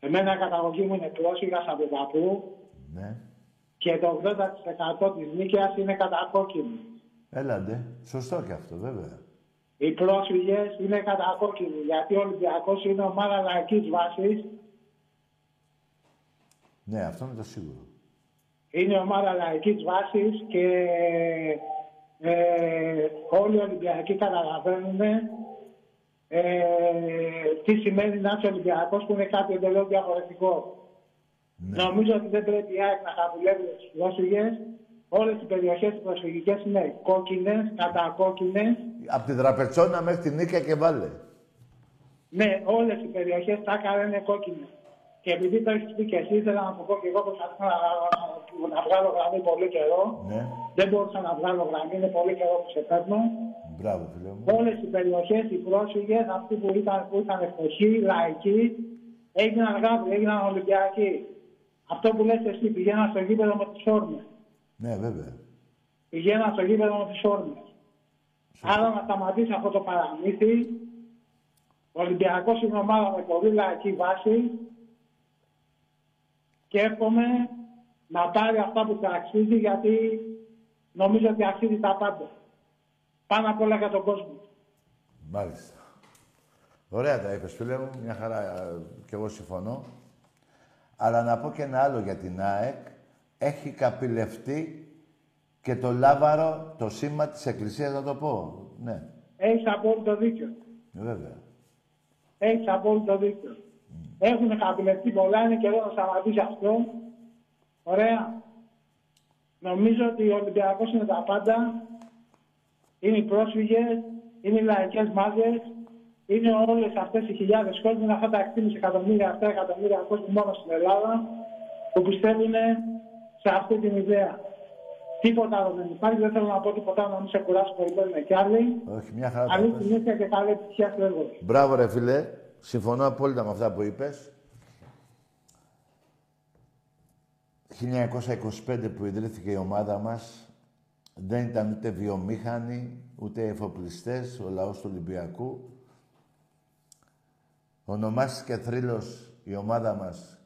Εμένα η καταγωγή μου είναι πρόσφυγας από παππού Ναι. και το 80% της νίκαιας είναι κατακόκκινη. Έλαντε. Σωστό και αυτό, βέβαια. Οι πρόσφυγες είναι κατακόκκινοι γιατί ο Ολυμπιακός είναι ομάδα λαϊκής βάσης. Ναι, αυτό είναι το σίγουρο. Είναι ομάδα λαϊκής βάσης και ε, όλοι οι Ολυμπιακοί καταλαβαίνουν ε, τι σημαίνει να είσαι Ολυμπιακός που είναι κάτι εντελώς διαφορετικό. Νομίζω ότι δεν πρέπει η ΑΕΚ να χαμηλεύει τους πρόσφυγες. Όλες οι περιοχές οι προσφυγικές είναι κόκκινες, κατακόκκινες. Από τη Δραπετσόνα μέχρι τη Νίκαια και βάλε. Ναι, όλες οι περιοχές τα έκανα είναι κόκκινες. Και επειδή το έχεις πει και εσύ, ήθελα να το πω και εγώ προσπαθώ να, να, να βγάλω γραμμή πολύ καιρό. Ναι. Δεν μπορούσα να βγάλω γραμμή, είναι πολύ καιρό που σε παίρνω. Μπράβο, φίλε μου. Όλες οι περιοχές, οι πρόσφυγες, αυτοί που ήταν, που ήταν φτωχοί, λαϊκοί, έγιναν γάβροι, έγιναν Ολυμπιακοί. Αυτό που λες εσύ, πηγαίναν στο γήπεδο με τις όρμες. Ναι, βέβαια. Πηγαίναν στο γήπεδο με τις όρμες. Άρα να σταματήσει αυτό το παραμύθι. Ο Ολυμπιακός είναι ομάδα με πολύ λαϊκή βάση και εύχομαι να πάρει αυτά που τα αξίζει γιατί νομίζω ότι αξίζει τα πάντα. Πάνω απ' όλα για τον κόσμο. Μάλιστα. Ωραία τα είπες, φίλε μου. Μια χαρά ε, κι εγώ συμφωνώ. Αλλά να πω και ένα άλλο για την ΑΕΚ. Έχει καπηλευτεί και το λάβαρο, το σήμα της Εκκλησίας, να το πω. Ναι, Έχεις απόλυτο δίκιο. βέβαια. Έχεις απόλυτο δίκιο. Έχουν καπηλευτεί πολλά, είναι καιρό να σταματήσει αυτό. Ωραία. Νομίζω ότι ο Ολυμπιακός είναι τα πάντα. Είναι οι πρόσφυγες, είναι οι λαϊκές μάζες, είναι όλες αυτές οι χιλιάδες κόσμοι, είναι αυτά τα 6,5 εκατομμύρια, αυτά εκατομμύρια κόσμοι μόνο στην Ελλάδα που πιστεύουν σε αυτή την ιδέα. Τίποτα άλλο δεν υπάρχει, δεν θέλω να πω τίποτα άλλο, να μην σε κουράσω πολύ, είναι κι άλλοι. Όχι, μια χαρά τα Καλή είπες. συνέχεια και καλή επιτυχία στο έργο. σου. Μπράβο ρε φίλε. Συμφωνώ απόλυτα με αυτά που είπες. 1925 που ιδρύθηκε η ομάδα μας δεν ήταν ούτε βιομήχανοι, ούτε εφοπλιστές, ο λαός του Ολυμπιακού. Ονομάστηκε θρύλος η ομάδα μας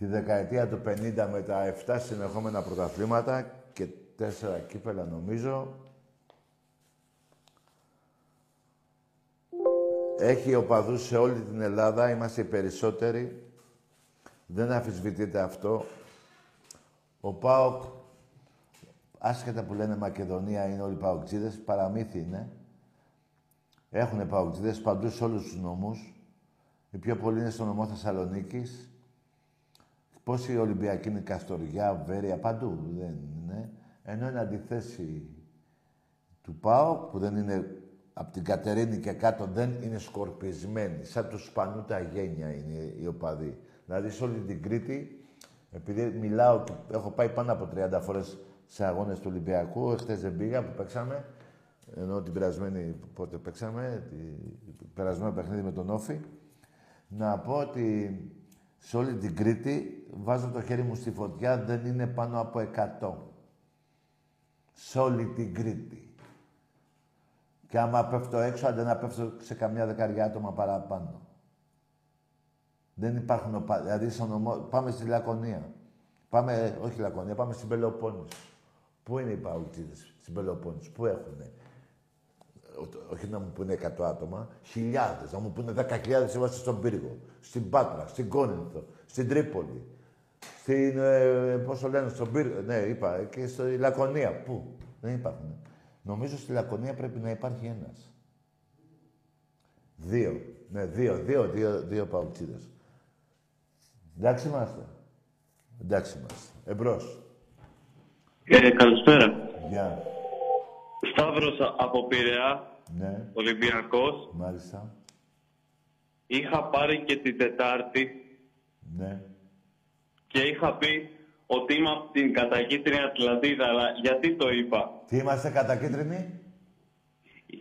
τη δεκαετία του 50 με τα 7 συνεχόμενα πρωταθλήματα και 4 κύπελα νομίζω. Έχει οπαδούς σε όλη την Ελλάδα, είμαστε οι περισσότεροι. Δεν αφισβητείτε αυτό. Ο ΠΑΟΚ, άσχετα που λένε Μακεδονία, είναι όλοι ΠΑΟΚτζίδες, παραμύθι είναι. Έχουνε ΠΑΟΚτζίδες παντού σε όλους τους νομούς. Οι πιο πολλοί είναι στο νομό Θεσσαλονίκης. Πόσοι Ολυμπιακοί είναι Καστοριά, Βέρεια, παντού δεν είναι. Ενώ είναι αντιθέσει του ΠΑΟΚ, που δεν είναι από την Κατερίνη και κάτω, δεν είναι σκορπισμένοι. Σαν τους Σπανού τα γένια είναι οι οπαδοί. Δηλαδή σε όλη την Κρήτη, επειδή μιλάω, και έχω πάει πάνω από 30 φορές σε αγώνες του Ολυμπιακού, εχθές δεν πήγα που παίξαμε, ενώ την περασμένη, πότε παίξαμε, την περασμένο παιχνίδι με τον Όφη, να πω ότι σε όλη την Κρήτη βάζω το χέρι μου στη φωτιά, δεν είναι πάνω από 100. Σε όλη την Κρήτη. Και άμα πέφτω έξω, αντί να πέφτω σε καμιά δεκαριά άτομα παραπάνω. Δεν υπάρχουν οπα... Δηλαδή, στον νομό... πάμε στη Λακωνία. Πάμε, όχι Λακωνία, πάμε στην Πελοπόννησο. Πού είναι οι παουτζίδες στην Πελοπόννησο, πού έχουνε; Ό- Όχι να μου πούνε 100 άτομα, χιλιάδες. Να μου πούνε 10.000 είμαστε στον πύργο. Στην Πάτρα, στην Κόνινθο, στην Τρίπολη. Στην. Ε, Πώς το λένε, στον πύργο. Ναι, είπα. Και στη Λακωνία. Πού; Δεν υπάρχουν. Νομίζω στη Λακωνία πρέπει να υπάρχει ένας. Δύο. Ναι, δύο, δύο, δύο, δύο παουτσίδες. Εντάξει είμαστε. Εντάξει είμαστε. Εμπρός. Ε, καλησπέρα. Γεια. Σταύρος α- από Πειραιά, Ναι, Ολυμπιακός. μάλιστα. Είχα πάρει και την Τετάρτη Ναι. Και είχα πει ότι είμαι από την κατακίτρινη Ατλαντίδα, αλλά γιατί το είπα; Τι είμαστε κατακίτρινοι;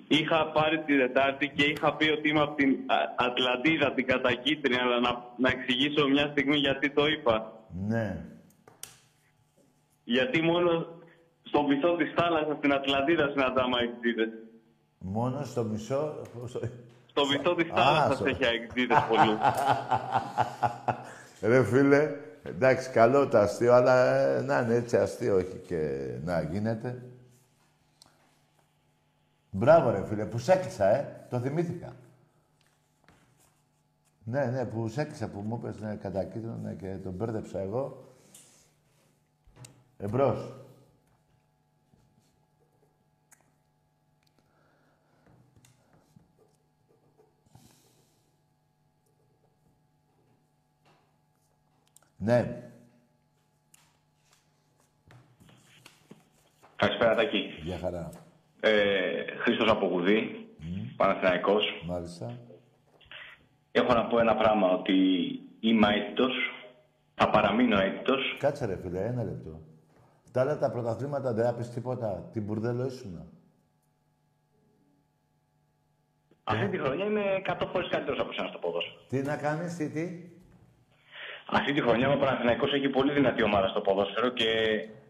Είχα πάρει την Τετάρτη και είχα πει ότι είμαι από την Α- Ατλαντίδα, την κατακίτρινη, αλλά να, να εξηγήσω μια στιγμή γιατί το είπα. Ναι. Γιατί μόνο Στο βυθό της θάλασσας στην Ατλαντίδα συναντάμε αεξίδες. Μόνο στο μισό... στο- Στο βυθό της Α, θάλασσας στο- έχει αεξίδες πολλούς. Ρε φίλε, εντάξει, καλό το αστείο, αλλά ε, να είναι έτσι αστείο, όχι και να γίνεται. Μπράβο ρε φίλε, που σ' έκλεισα, ε. Το θυμήθηκα. Ναι, ναι, που σ' έκλεισα, που μου είπες ναι, κατά κίτρινο ναι, και τον μπέρδεψα εγώ. Εμπρός. Ναι, Καλησπέρα, Τάκη. για χαρά. Ε, Χρήστος από Γουδή, Παναθηναϊκός. Μάλιστα. Έχω να πω ένα πράγμα, ότι είμαι αίτητος, θα παραμείνω αίτητος. Κάτσε ρε φίλε, ένα λεπτό. Τα άλλα τα πρωταθλήματα δεν άπεις τίποτα. Την μπουρδέλο ήσουνα. Αυτή τη χρονιά είμαι 100 φορές καλύτερος από σένα στο ποδόσφαιρο. Τι να κάνεις, τι, τι; Αυτή τη χρονιά ο Παναθηναϊκός έχει πολύ δυνατή ομάδα στο ποδόσφαιρο και...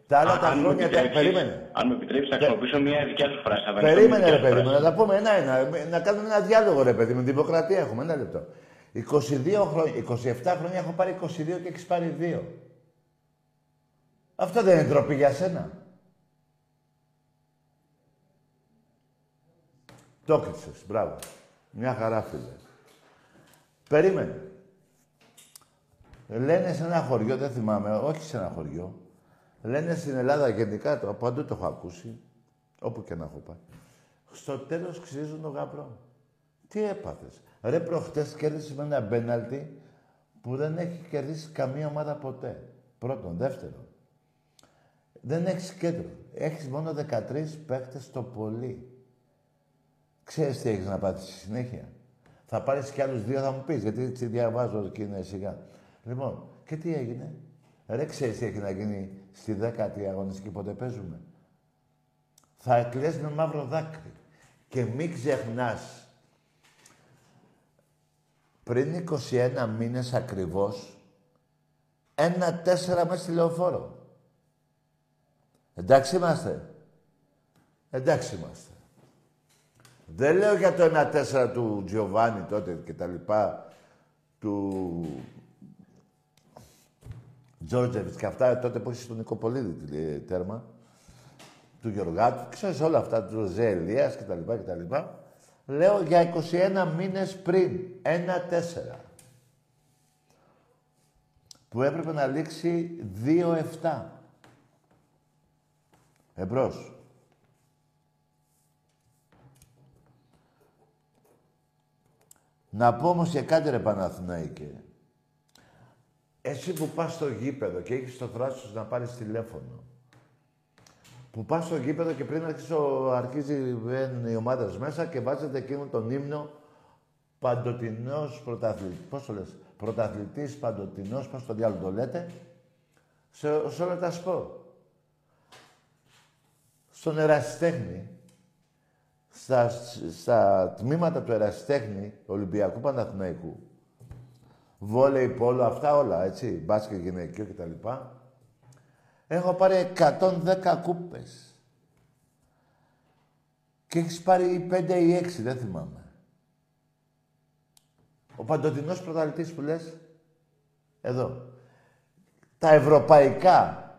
Τα άλλα αν- τα αν μου χρόνια, τα- επιτρέψεις- περίμενε. Αν μου επιτρέψεις, θα χρησιμοποιήσω μια δικιά σου φράση. θα δανειστώ Περίμενε μια ρε δικιά σου παιδί μου, φράση. να τα πούμε ένα-ένα. Να κάνουμε ένα διάλογο ρε παιδί μου. Δημοκρατία έχουμε, ένα λεπτό. 22 χρόνια, 27 χρόνια έχω πάρει 22 και έχεις πάρει 2. Αυτό δεν είναι ντροπή για σένα. Το έκλεισες, μπράβο. Μια χαρά φίλε. Περίμενε. Λένε σε ένα χωριό, δεν θυμάμαι, όχι σε ένα χωριό. Λένε στην Ελλάδα γενικά, το, παντού το έχω ακούσει, όπου και να έχω πάει. Στο τέλος ξύζουν το γαμπρό. Τι έπαθες; Ρε προχτές κέρδισε με ένα μπέναλτι που δεν έχει κερδίσει καμία ομάδα ποτέ. Πρώτον. Δεύτερον. Δεν έχεις κέντρο. Έχεις μόνο 13 παίχτες το πολύ. Ξέρεις τι έχεις να πάθεις στη συνέχεια; Θα πάρεις κι άλλους δύο, θα μου πεις, γιατί έτσι διαβάζω και είναι σιγά. Λοιπόν, και τι έγινε; Ρε, ξέρεις τι έχει να γίνει στη δέκατη αγωνιστική, πότε παίζουμε; Θα κλαις με μαύρο δάκρυ. Και μην ξεχνάς, πριν 21 μήνες ακριβώς, ένα τέσσερα μέσα στη λεωφόρο. Εντάξει είμαστε. Εντάξει είμαστε. Δεν λέω για το 1-4 του Τζιοβάνι τότε και τα λοιπά, του Τζόρτζεβιτς και αυτά τότε που είχε στον Νικοπολίδη ε, τέρμα, του Γιωργάτου, ξέρεις όλα αυτά, του Ζε Ελίας και τα λοιπά και τα λοιπά. Λέω για 21 μήνες πριν, 1-4. Που έπρεπε να λήξει 2-7. Εμπρός. Να πω όμως και κάτι ρε Παναθηναϊκέ. Εσύ που πας στο γήπεδο και έχεις το θράσος να πάρεις τηλέφωνο. Που πας στο γήπεδο και πριν αρχίσει, ο- αρχίζει μπαίνουν οι ομάδες μέσα και βάζετε εκείνο τον ύμνο παντοτινός πρωταθλητής. Πώς το λες, πρωταθλητής παντοτινός, πώς το διάλογο το λέτε. Σε, σε όλα τα σπορ. Στον ερασιτέχνη, στα, στα τμήματα του ερασιτέχνη Ολυμπιακού Παναθηναϊκού, βόλεϊ, πόλο, αυτά όλα, έτσι, μπάσκετ γυναικείο κτλ. Έχω πάρει 110 κούπες. Και έχεις πάρει 5 ή 6, δεν θυμάμαι. Ο παντοτινός πρωταθλητής που λες, εδώ. Τα ευρωπαϊκά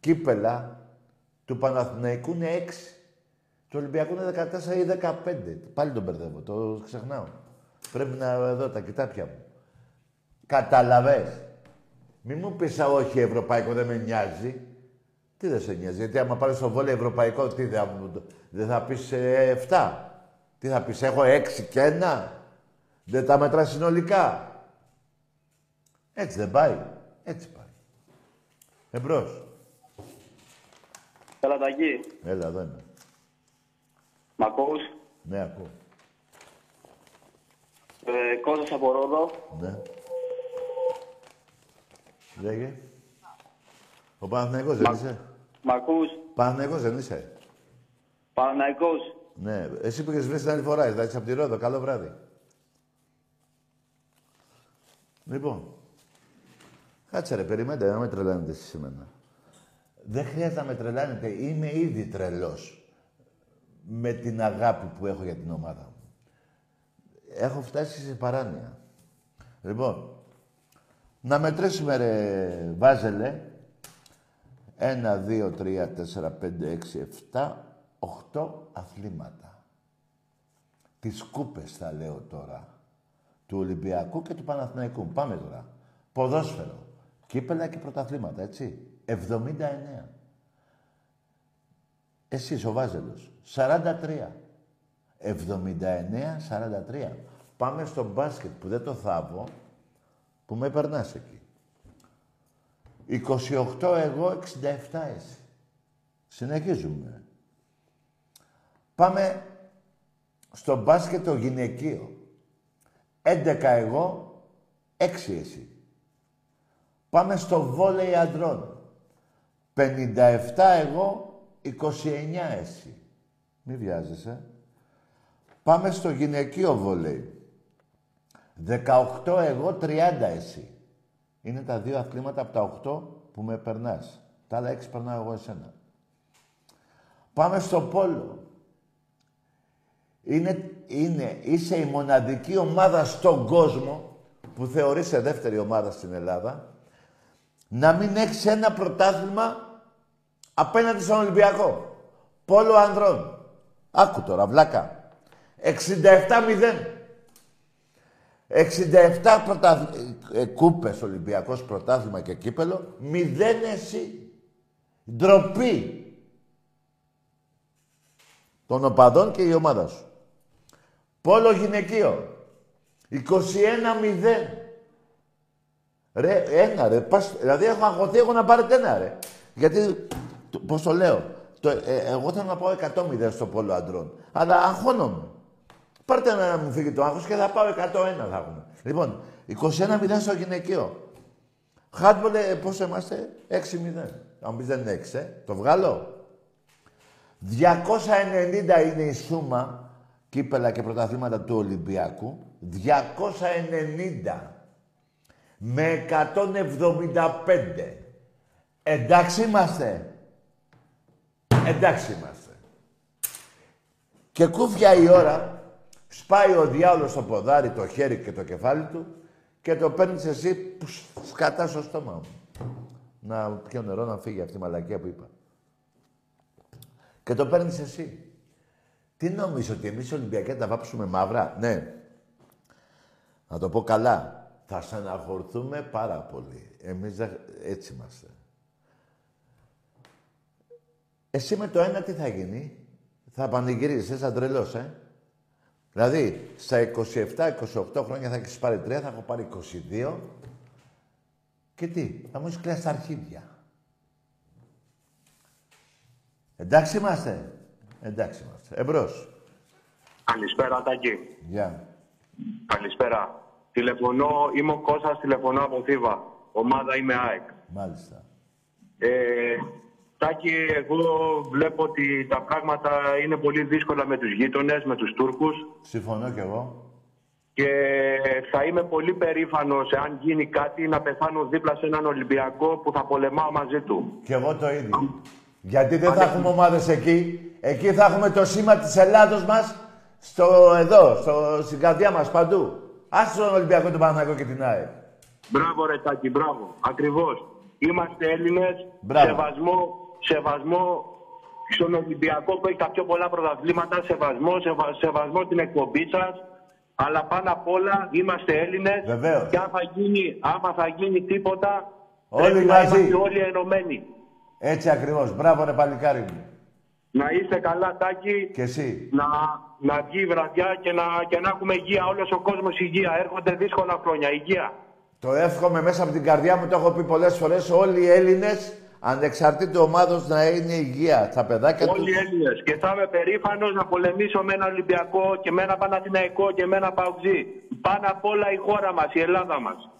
κύπελα του Παναθηναϊκού είναι 6. Του Ολυμπιακού είναι 14 ή 15. Πάλι τον μπερδεύω, το ξεχνάω. Πρέπει να εδώ τα κοιτάπια μου. Καταλαβες. Μη μου πεις «Α, όχι ευρωπαϊκό, δεν με νοιάζει. Τι δεν σε νοιάζει, γιατί άμα πάρεις στο βόλιο ευρωπαϊκό, τι θα, μου- δεν θα πεις ε, 7. Τι θα πεις, έχω 6 και 1. Δεν τα μετράς συνολικά. Έτσι δεν πάει. Έτσι πάει. Εμπρός. Καλατακή, Έλα, εδώ είμαι. μ' ακούς; Ναι, ακούω. Ε, Κώστας από Ρόδο. Ναι. Λέγε. Ο Παναθηναϊκός δεν είσαι; Μ' ακούς. Παναθηναϊκός δεν είσαι; Παναναϊκός. Ναι. Εσύ που είχες βρει την άλλη φορά, εντάξει, από τη Ρόδο. Καλό βράδυ. Λοιπόν. Κάτσε ρε, περιμένετε, να με τρελαίνετε εσείς εμένα. Δεν χρειάζεται να με τρελάνετε. Είμαι ήδη τρελός. Με την αγάπη που έχω για την ομάδα μου. Έχω φτάσει σε παράνοια. Λοιπόν, να μετρήσουμε ρε Βάζελε. Ένα, δύο, τρία, τέσσερα, πέντε, έξι, εφτά, οχτώ αθλήματα. Τις κούπες θα λέω τώρα. Του Ολυμπιακού και του Παναθηναϊκού. Πάμε τώρα. Ποδόσφαιρο. Κύπελα και πρωταθλήματα, έτσι. 79. Εσείς ο Βάζελος. 43. 79-43. Πάμε στο μπάσκετ που δεν το θάβω, που με περνάς εκεί. 28 εγώ, 67 εσύ. Συνεχίζουμε. Πάμε στο μπάσκετ το γυναικείο. 11 εγώ, 6 εσύ. Πάμε στο βόλεϊ αντρών. 57 εγώ, 29 εσύ. Μη βιάζεσαι. Πάμε στο γυναικείο βόλεϊ. 18 εγώ, 30 εσύ. Είναι τα δύο αθλήματα από τα 8 που με περνάς. Τα άλλα 6 περνάω εγώ εσένα. Πάμε στο πόλο. Είναι, είναι, είσαι η μοναδική ομάδα στον κόσμο που θεωρείσαι δεύτερη ομάδα στην Ελλάδα να μην έχεις ένα πρωτάθλημα απέναντι στον Ολυμπιακό. Πόλο ανδρών. Άκου τώρα, βλάκα. 67-0. 67 πρωτα... ε, κούπες Ολυμπιακός πρωτάθλημα και κύπελο, μηδέν εσύ. Ντροπή των οπαδών και η ομάδα σου. Πόλο γυναικείο. 21-0. Ρε, ένα ρε, πας, δηλαδή έχω αγχωθεί εγώ να πάρετε ένα ρε. Γιατί, το- πώς το λέω, το, ε, εγώ θέλω να πάω 100-0 στο πόλο αντρών. Αλλά αγχώνομαι. Πάρτε ένα να μου φύγει το άγχος και θα πάω 101 θα έχουμε. Λοιπόν, 21-0 στο γυναικείο. Χάντμπολ, ε, πόσο είμαστε, 6-0. Αν μου πεις δεν είναι 6, ε. Το βγάλω. 290 είναι η σούμα κύπελα και πρωταθλήματα του Ολυμπιακού. 290 με 175. Εντάξει είμαστε. Εντάξει είμαστε. Και κούφια η ώρα, σπάει ο διάολος στο ποδάρι, το χέρι και το κεφάλι του και το παίρνεις εσύ που σκατάς στο στόμα μου. Να πιω νερό να φύγει αυτή η μαλακία που είπα. Και το παίρνεις εσύ. Τι νομίζω ότι εμείς οι Ολυμπιακοί θα τα βάψουμε μαύρα; Ναι. Να το πω καλά. Θα στεναχωρθούμε πάρα πολύ. Εμείς δεν- έτσι είμαστε. Εσύ με το ένα τι θα γίνει; Θα πανηγυρίσεις, σαν τρελός, ε; Δηλαδή, στα 27-28 χρόνια θα έχεις πάρει τρία, θα έχω πάρει 22. Και τι, θα μου έχεις κλέσει τα αρχίδια. Εντάξει είμαστε. Εντάξει είμαστε. Εμπρός. Καλησπέρα, Τάκη. Γεια. Καλησπέρα. Τηλεφωνώ, είμαι ο Κώστας, τηλεφωνώ από Θήβα. Ομάδα είμαι ΑΕΚ. Μάλιστα. Ε, Τάκη, εγώ βλέπω ότι τα πράγματα είναι πολύ δύσκολα με τους γείτονες, με τους Τούρκους Συμφωνώ κι εγώ. και θα είμαι πολύ περήφανος εάν γίνει κάτι να πεθάνω δίπλα σε έναν Ολυμπιακό που θα πολεμάω μαζί του. Κι εγώ το ίδιο. Γιατί δεν θα έχουμε ομάδες εκεί. Εκεί θα έχουμε το σήμα της Ελλάδος μας στο εδώ, στο, στην καρδιά μας παντού. Άσε τον Ολυμπιακό, τον Παναθηναϊκό και την ΑΕΚ. Μπράβο ρε Τάκη, μπράβο. Ακριβώς. Είμαστε Έλληνες, Μπράβο. σεβασμό, σεβασμό στον Ολυμπιακό που έχει τα πιο πολλά πρωταθλήματα, σεβασμό, σεβα, σεβασμό την εκπομπή σας. Αλλά πάνω απ' όλα είμαστε Έλληνες Βεβαίως. και αν θα γίνει, άμα θα γίνει τίποτα, Όλοι πρέπει να μαζί. είμαστε όλοι ενωμένοι. Έτσι ακριβώς. Μπράβο ρε παλικάρι μου. Να είστε καλά Τάκη, Και εσύ. να, να βγει η βραδιά και να, και να έχουμε υγεία, όλος ο κόσμος υγεία. Έρχονται δύσκολα χρόνια, υγεία. Το εύχομαι μέσα από την καρδιά μου, το έχω πει πολλές φορές, όλοι οι Έλληνες, ανεξαρτήτου ομάδος, να είναι υγεία. Τα παιδάκια Όλοι οι τους. Έλληνες. Και θα είμαι περήφανος να πολεμήσω με ένα Ολυμπιακό και με ένα Παναθηναϊκό και με ένα Παουτζή. Πάνω απ' όλα η χώρα μας, η Ελλάδα μας.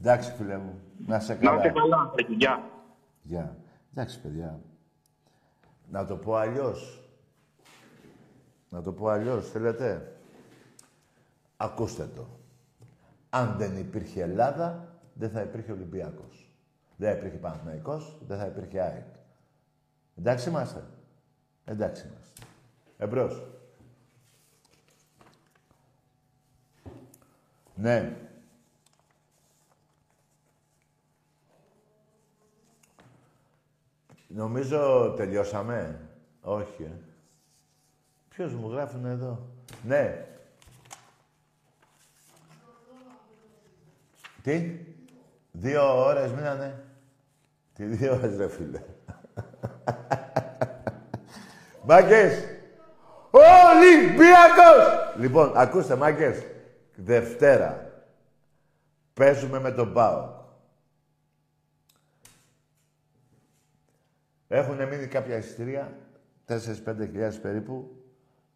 Εντάξει, φίλε μου. Να σε Να καλά. είστε καλά. Γεια. Γεια. Εντάξει, παιδιά. Να το πω αλλιώς. Να το πω αλλιώς. Θέλετε; Ακούστε το. Αν δεν υπήρχε Ελλάδα, δεν θα υπήρχε Ολυμπιακός. Δεν θα υπήρχε Παναθηναϊκός, δεν θα υπήρχε ΑΕΚ. Εντάξει είμαστε. Εντάξει είμαστε. Εμπρός. Ναι. Νομίζω τελειώσαμε. Όχι, ε. Ποιος μου γράφουν εδώ; Ναι. Τι; Δύο ώρες μείνανε. Τι δύο ώρες, ρε φίλε. Μάγκες. Ολυμπιακός! Λοιπόν, ακούστε, μάγκες. Δευτέρα. Παίζουμε με τον ΠΑΟ. Έχουν μείνει κάποια εισιτήρια, 4-5 χιλιάδες περίπου.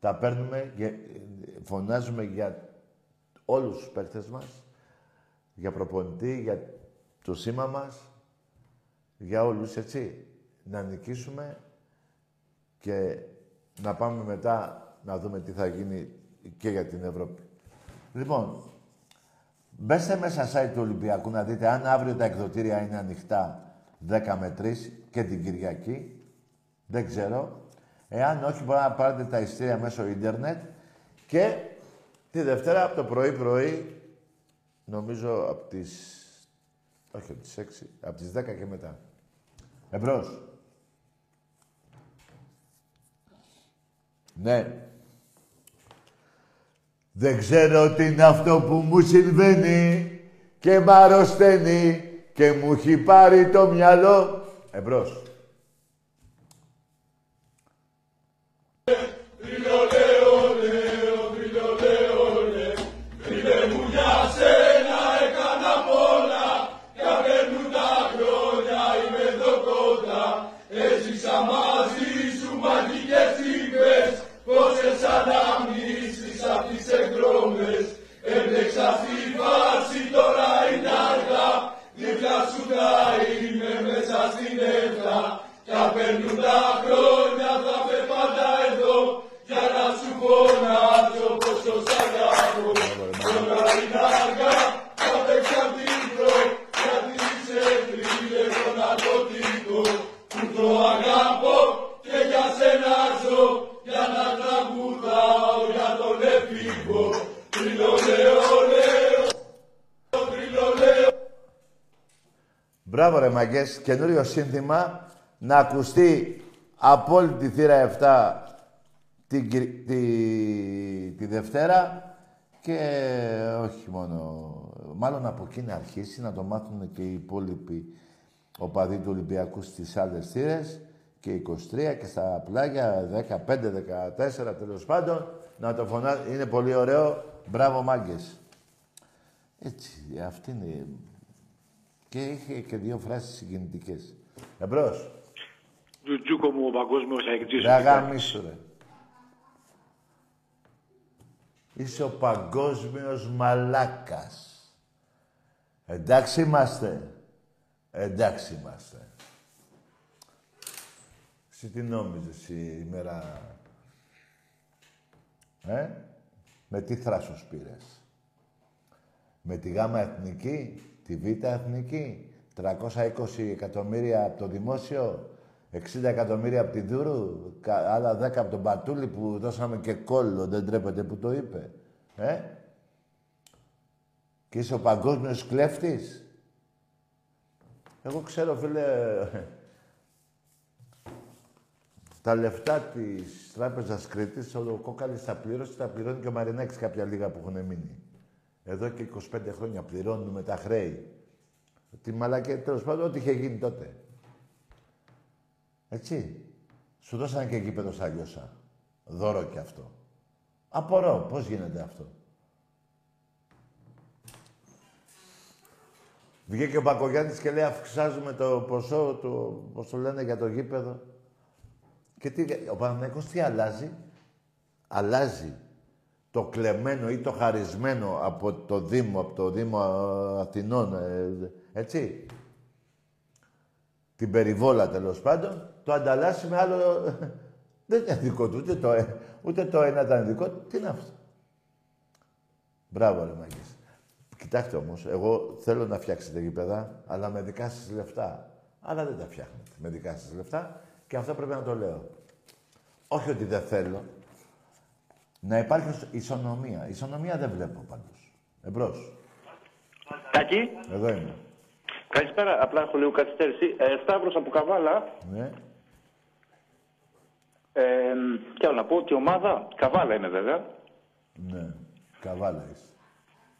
Τα παίρνουμε, και φωνάζουμε για όλους τους παίκτες μας, για προπονητή, για το σήμα μας, για όλους, έτσι. Να νικήσουμε και να πάμε μετά να δούμε τι θα γίνει και για την Ευρώπη. Λοιπόν, μπέστε μέσα site του Ολυμπιακού να δείτε αν αύριο τα εκδοτήρια είναι ανοιχτά 10 με 3 και την Κυριακή. Δεν ξέρω. Εάν όχι, μπορεί να πάρετε τα ειστήρια μέσω ίντερνετ και τη Δευτέρα από το πρωί-πρωί, νομίζω από τις... όχι από τις 6, από τις 10 και μετά. Εμπρός. Ναι. Δεν ξέρω τι είναι αυτό που μου συμβαίνει και μ' αρρωσταίνει και μου έχει πάρει το μυαλό. Εμπρός. Μπράβο ρε μαγκές, καινούριο σύνθημα να ακουστεί από όλη τη θύρα 7 τη, τη, τη Δευτέρα και όχι μόνο, μάλλον από εκεί να αρχίσει να το μάθουν και οι υπόλοιποι οπαδοί του Ολυμπιακού στις άλλες θύρες και 23 και στα πλάγια 15, 14 τέλος πάντων να το φωνάζει. Είναι πολύ ωραίο. Μπράβο μάγκες. Έτσι, αυτή είναι και είχε και δύο φράσεις συγκινητικές. Εμπρός. Τζουτζούκο μου ο παγκόσμιος αεκτής. Ρε αγάμισου ρε. Είσαι ο παγκόσμιος μαλάκας. Εντάξει είμαστε. Εντάξει είμαστε. Εσύ τι νόμιζες η ημέρα... Ε; Με τι θράσος πήρες; Με τη γάμα εθνική τη Β' Εθνική, 320 εκατομμύρια από το δημόσιο, 60 εκατομμύρια από τη Δούρου, άλλα 10 από τον Πατούλη που δώσαμε και κόλλο, δεν τρέπεται που το είπε. Ε; Και είσαι ο παγκόσμιος κλέφτης. Εγώ ξέρω, φίλε, τα λεφτά της Τράπεζας Κρήτης, ο Κόκαλης τα πλήρωσε, τα πληρώνει και ο Μαρινέξης κάποια λίγα που έχουν μείνει. Εδώ και 25 χρόνια πληρώνουμε τα χρέη. Τη μαλακή, τέλος πάντων, ό,τι είχε γίνει τότε. Έτσι. Σου δώσανε και γήπεδο στα λιώσα. Δώρο και αυτό. Απορώ. Πώς γίνεται αυτό. Βγήκε ο Μπακογιάννης και λέει αυξάζουμε το ποσό του, πώς το λένε, για το γήπεδο. Και τι, ο Παναγιακός τι αλλάζει; Αλλάζει το κλεμμένο ή το χαρισμένο από το Δήμο, από το Δήμο Αθηνών, ε, έτσι. Την περιβόλα τέλος πάντων, το ανταλλάσσει με άλλο. Δεν είναι δικό του, ούτε το, ε, ούτε το ένα ήταν δικό του. Τι είναι αυτό; Μπράβο, ρε Μαγκής. Κοιτάξτε όμως, εγώ θέλω να φτιάξετε γήπεδα, αλλά με δικά σας λεφτά. Αλλά δεν τα φτιάχνετε με δικά σας λεφτά. Και αυτό πρέπει να το λέω. Όχι ότι δεν θέλω. Να υπάρχει ισο- ισονομία. Ισονομία δεν βλέπω πάντως. Εμπρός. Τάκη, Εδώ είμαι. Καλησπέρα. Απλά έχω λίγο καθυστέρηση. Ε, Σταύρος από Καβάλα. Ναι. Ε, και άλλο να πω ότι η ομάδα, Καβάλα είναι βέβαια. Ναι. Καβάλα είσαι.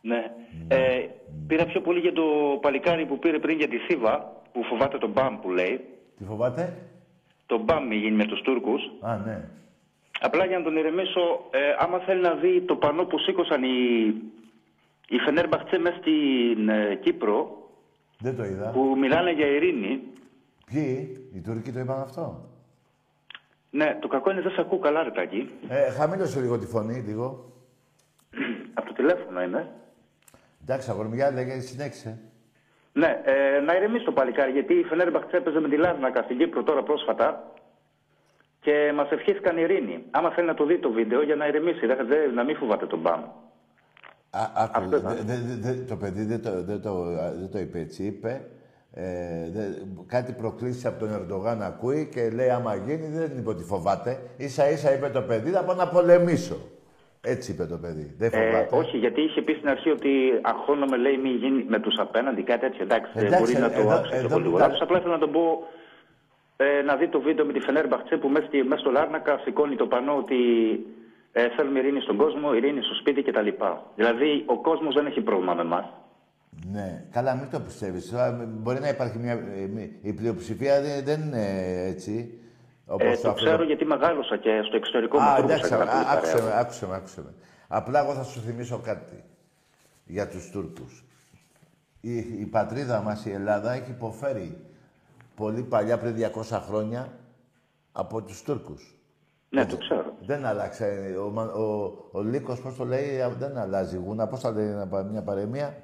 Ναι. Ε, πήρα πιο πολύ για το παλικάρι που πήρε πριν για τη Θήβα, που φοβάται τον Μπαμ που λέει. Τι φοβάται; Το Μπαμ μη γίνει με τους Τούρκους. Α, ναι. Απλά για να τον ηρεμήσω, ε, άμα θέλει να δει το πανό που σήκωσαν οι, οι Φενέρμπαχτσε μέσα στην ε, Κύπρο, Δεν το είδα. που μιλάνε για ειρήνη, Ποιοι, οι Τούρκοι το είπαν αυτό. ναι, το κακό είναι δεν σε ακούω καλά, ρε Τάκη. Ε, χαμήλωσε λίγο τη φωνή, λίγο. Από το τηλέφωνο είμαι. Εντάξει, αγορμιά, λέγε, συνέχισε. Ναι, ε, να ηρεμήσει το παλικάρι, γιατί η Φενέρμπαχτσε έπαιζε με τη Λάρνακα στην Κύπρο τώρα πρόσφατα και μας ευχήθηκαν ειρήνη. Άμα θέλει να το δει το βίντεο για να ηρεμήσει, δε, δε- να μην φοβάται τον Μπαμ. Α, άκου, δε- δε- δε- δε- το παιδί δεν το, δεν, το, δεν το είπε έτσι. Είπε ε, δε, κάτι προκλήσεις από τον Ερντογάν ακούει και λέει άμα γίνει δεν είπε ότι φοβάται. Ίσα ίσα είπε το παιδί θα πάω να πολεμήσω. Έτσι είπε το παιδί. Δεν Ε, φοβάται. όχι, γιατί είχε πει στην αρχή ότι αγχώνομαι, λέει, μη γίνει με τους απέναντι, κάτι τέτοιο. Εντάξει, Εντάξει, μπορεί να ε, το εδώ- άκουσα και εδώ εγώ λίγο μιλά- λάθος. Απλά ήθελα να τον πω ε, να δει το βίντεο με τη Φενέρμπαχτσε που μέσα, στη- μέσα στο Λάρνακα σηκώνει το πανό ότι ε, θέλουμε ειρήνη στον κόσμο, ειρήνη στο σπίτι κτλ. Δηλαδή, ο κόσμος δεν έχει πρόβλημα με εμάς. Ναι, καλά, μην το πιστεύεις. Μπορεί να υπάρχει μια. ε, μη- Η πλειοψηφία δεν, δεν είναι έτσι. Όπως Ε, το αυτό ξέρω γιατί μεγάλωσα και στο εξωτερικό με Α, Τούρκους εντάξει, έκανα α, πολύ άκουσε παρέα. με, άκουσε με, άκουσε με. Απλά εγώ θα σου θυμίσω κάτι για τους Τούρκους. Η, η πατρίδα μας, η Ελλάδα, έχει υποφέρει πολύ παλιά, πριν 200 χρόνια, από τους Τούρκους. Ναι, το ξέρω. Δεν άλλαξε. Ο, Μα- ο, ο Λύκος, πώς το λέει, α, δεν αλλάζει γούνα. Πώς θα λέει ένα πα- μια παρεμία.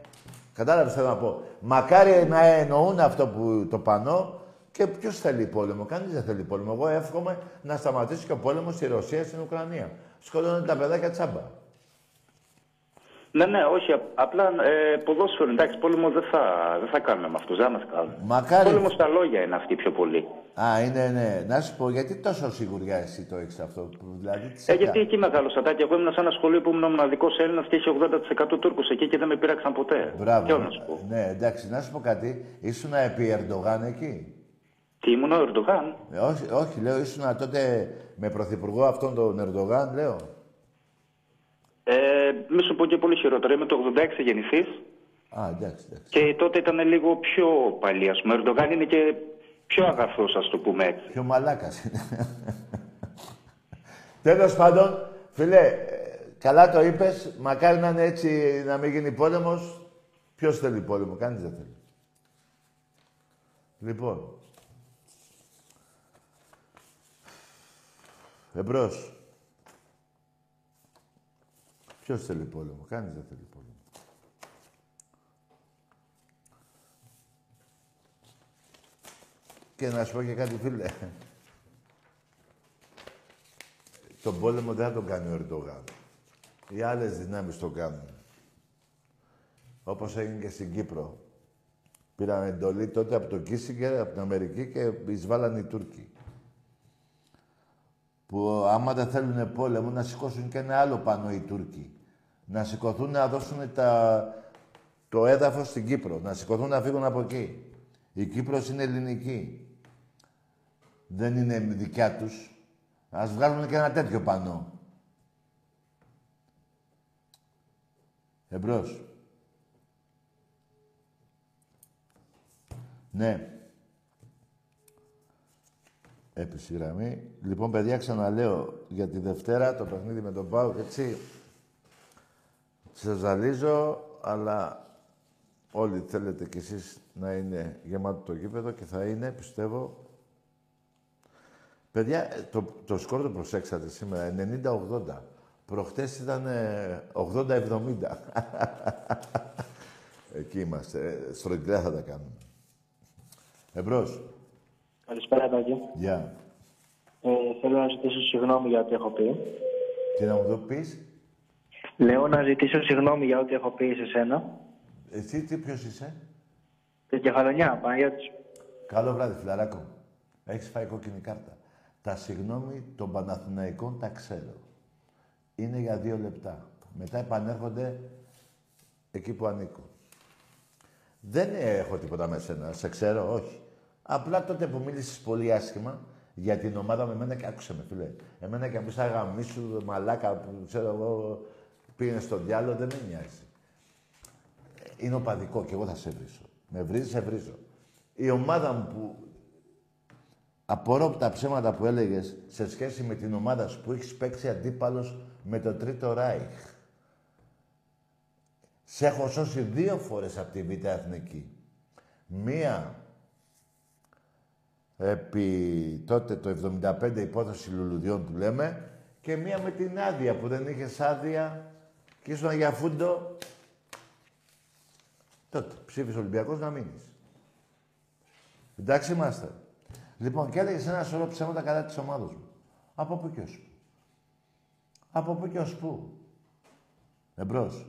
Κατάλαβες θέλω να πω. Μακάρι να εννοούν αυτό που το πανώ και ποιος θέλει πόλεμο. Κανείς δεν θέλει πόλεμο. Εγώ εύχομαι να σταματήσει και ο πόλεμος στη Ρωσία, στην Ουκρανία. Σκοτώνουν τα παιδάκια τσάμπα. Ναι, ναι, όχι. απ- Απλά ε, ποδόσφαιρο, εντάξει, πόλεμο δεν θα, δεν θα κάνουμε με αυτούς, δεν μας κάνουν. Μακάρι- Πόλεμο στα λόγια είναι αυτή πιο πολύ. Α, είναι, ναι. Να σου πω, γιατί τόσο σιγουριά εσύ το έχεις αυτό. που- Δηλαδή, τι Ε, σε γιατί κάνει; εκεί μεγάλωσα, Τάκη. Εγώ ήμουν σε ένα σχολείο που ήμουν ο μοναδικός Έλληνας και είχε 80% Τούρκους εκεί και δεν με πείραξαν ποτέ. Μπράβο. Τι άλλο να σου πω. Ναι, εντάξει, να σου πω κάτι. Ήσουν επί Ερντογάν εκεί; Τι ήμουν ο Ερντογάν; Ε, όχι, όχι, λέω, ήσουν τότε με πρωθυπουργό αυτόν τον Ερντογάν, λέω. Ε, μη σου πω και πολύ χειρότερο. Είμαι το 86 γεννηθής Α, εντάξει, εντάξει. και τότε ήταν λίγο πιο παλιή. Α πούμε, ο Ερντογάν είναι και πιο αγαθός, ας το πούμε έτσι. Πιο μαλάκας είναι. Τέλος πάντων, φίλε, ε, καλά το είπες. Μακάρι να είναι έτσι, να μην γίνει πόλεμος. Ποιος θέλει πόλεμο, κανείς δεν θέλει. Λοιπόν. Εμπρός. Ποιος θέλει πόλεμο, κανείς δεν θέλει πόλεμο. Και να σου πω και κάτι, φίλε. Τον πόλεμο δεν θα τον κάνει ο Ερντογάν. Οι άλλες δυνάμεις το κάνουν. Όπως έγινε και στην Κύπρο. Πήραν εντολή τότε από το Κίσιγκερ, από την Αμερική και εισβάλλαν οι Τούρκοι. Που άμα δεν θέλουν πόλεμο, να σηκώσουν και ένα άλλο πάνω οι Τούρκοι. Να σηκωθούν να δώσουν τα... το έδαφος στην Κύπρο. Να σηκωθούν να φύγουν από εκεί. Η Κύπρος είναι ελληνική. Δεν είναι δικιά τους. Ας βγάλουν και ένα τέτοιο πανό. Εμπρός. Ναι. Έπεισε η γραμμή. Λοιπόν, παιδιά, ξαναλέω για τη Δευτέρα το παιχνίδι με τον Πάο έτσι. Σας ζαλίζω, αλλά όλοι θέλετε κι εσείς να είναι γεμάτο το γήπεδο και θα είναι, πιστεύω. Παιδιά, ε, το, το σκορ το προσέξατε σήμερα, 90-80. Προχτές ήταν ε, 80-70. Εκεί είμαστε. Ε, Στρογγυλά θα τα κάνουμε. Εμπρός. Καλησπέρα, Τάκη. Γεια. Ε, θέλω να ζητήσω συγγνώμη για ό,τι έχω πει. Τι να μου το πεις; Λέω να ζητήσω συγγνώμη για ό,τι έχω πει σε σένα. Εσύ τι ποιος είσαι; Την κεφαλονιά, Παναγιώτης. Καλό βράδυ, φιλαράκο. Έχεις φάει κόκκινη κάρτα. Τα συγγνώμη των Παναθηναϊκών τα ξέρω. Είναι για δύο λεπτά. Μετά επανέρχονται εκεί που ανήκω. Δεν έχω τίποτα με σένα, σε ξέρω, όχι. Απλά τότε που μίλησες πολύ άσχημα για την ομάδα με εμένα και άκουσε με, φίλε. Εμένα και αν πεις αγαμίσου, μαλάκα, που ξέρω εγώ, πήγαινε στο διάλογο, δεν με νοιάζει. Είναι οπαδικό και εγώ θα σε βρίσω. Με βρίζεις, σε βρίζω. Η ομάδα μου που απορώ από τα ψέματα που έλεγες σε σχέση με την ομάδα σου που έχεις παίξει αντίπαλος με το Τρίτο Ράιχ. Σε έχω σώσει δύο φορές από τη Β' Εθνική. Μία επί τότε το 75 υπόθεση λουλουδιών που λέμε και μία με την άδεια που δεν είχες άδεια και ήσουν για φούντο. Τότε ψήφισε ο Ολυμπιακός να μείνεις. Εντάξει είμαστε. Λοιπόν, και έλεγες ένα σωρό ψέματα κατά της ομάδα μου. Από πού και ως πού. Από πού και ως πού. Εμπρός.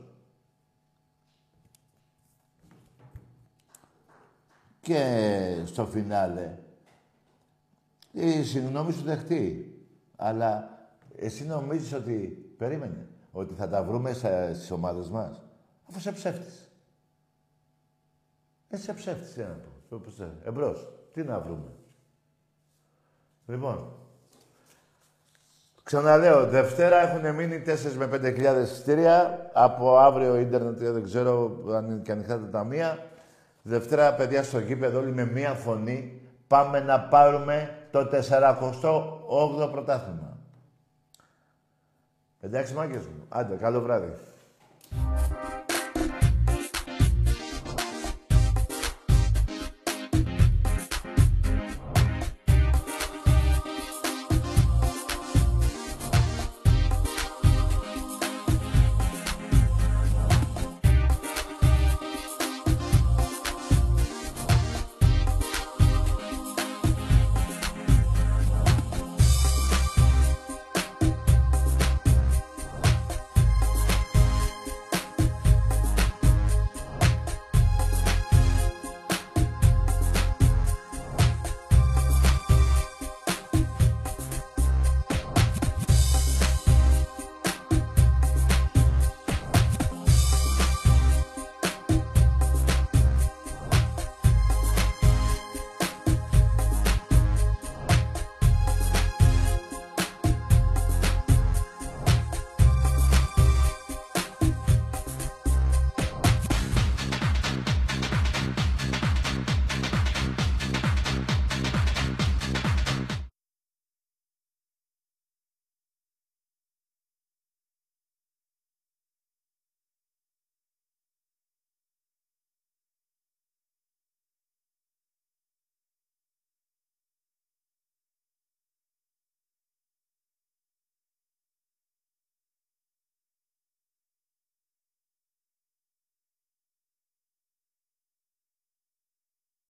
Και στο φινάλε, η συγγνώμη σου δεχτεί. Αλλά εσύ νομίζεις ότι, περίμενε, ότι θα τα βρούμε στις ομάδες μας. Αφού σε ψεύτης. Ε, σε ψεύτης, τι να πω. Εμπρός. Τι να βρούμε. Λοιπόν, ξαναλέω, Δευτέρα έχουν μείνει 4 με 5.000 εισιτήρια. Από αύριο ίντερνετ δεν ξέρω αν είναι και ανοιχτά τα ταμεία. Δευτέρα, παιδιά, στο γήπεδο όλοι με μία φωνή πάμε να πάρουμε το 48ο πρωτάθλημα. Εντάξει, μάγκες μου. Άντε, καλό βράδυ.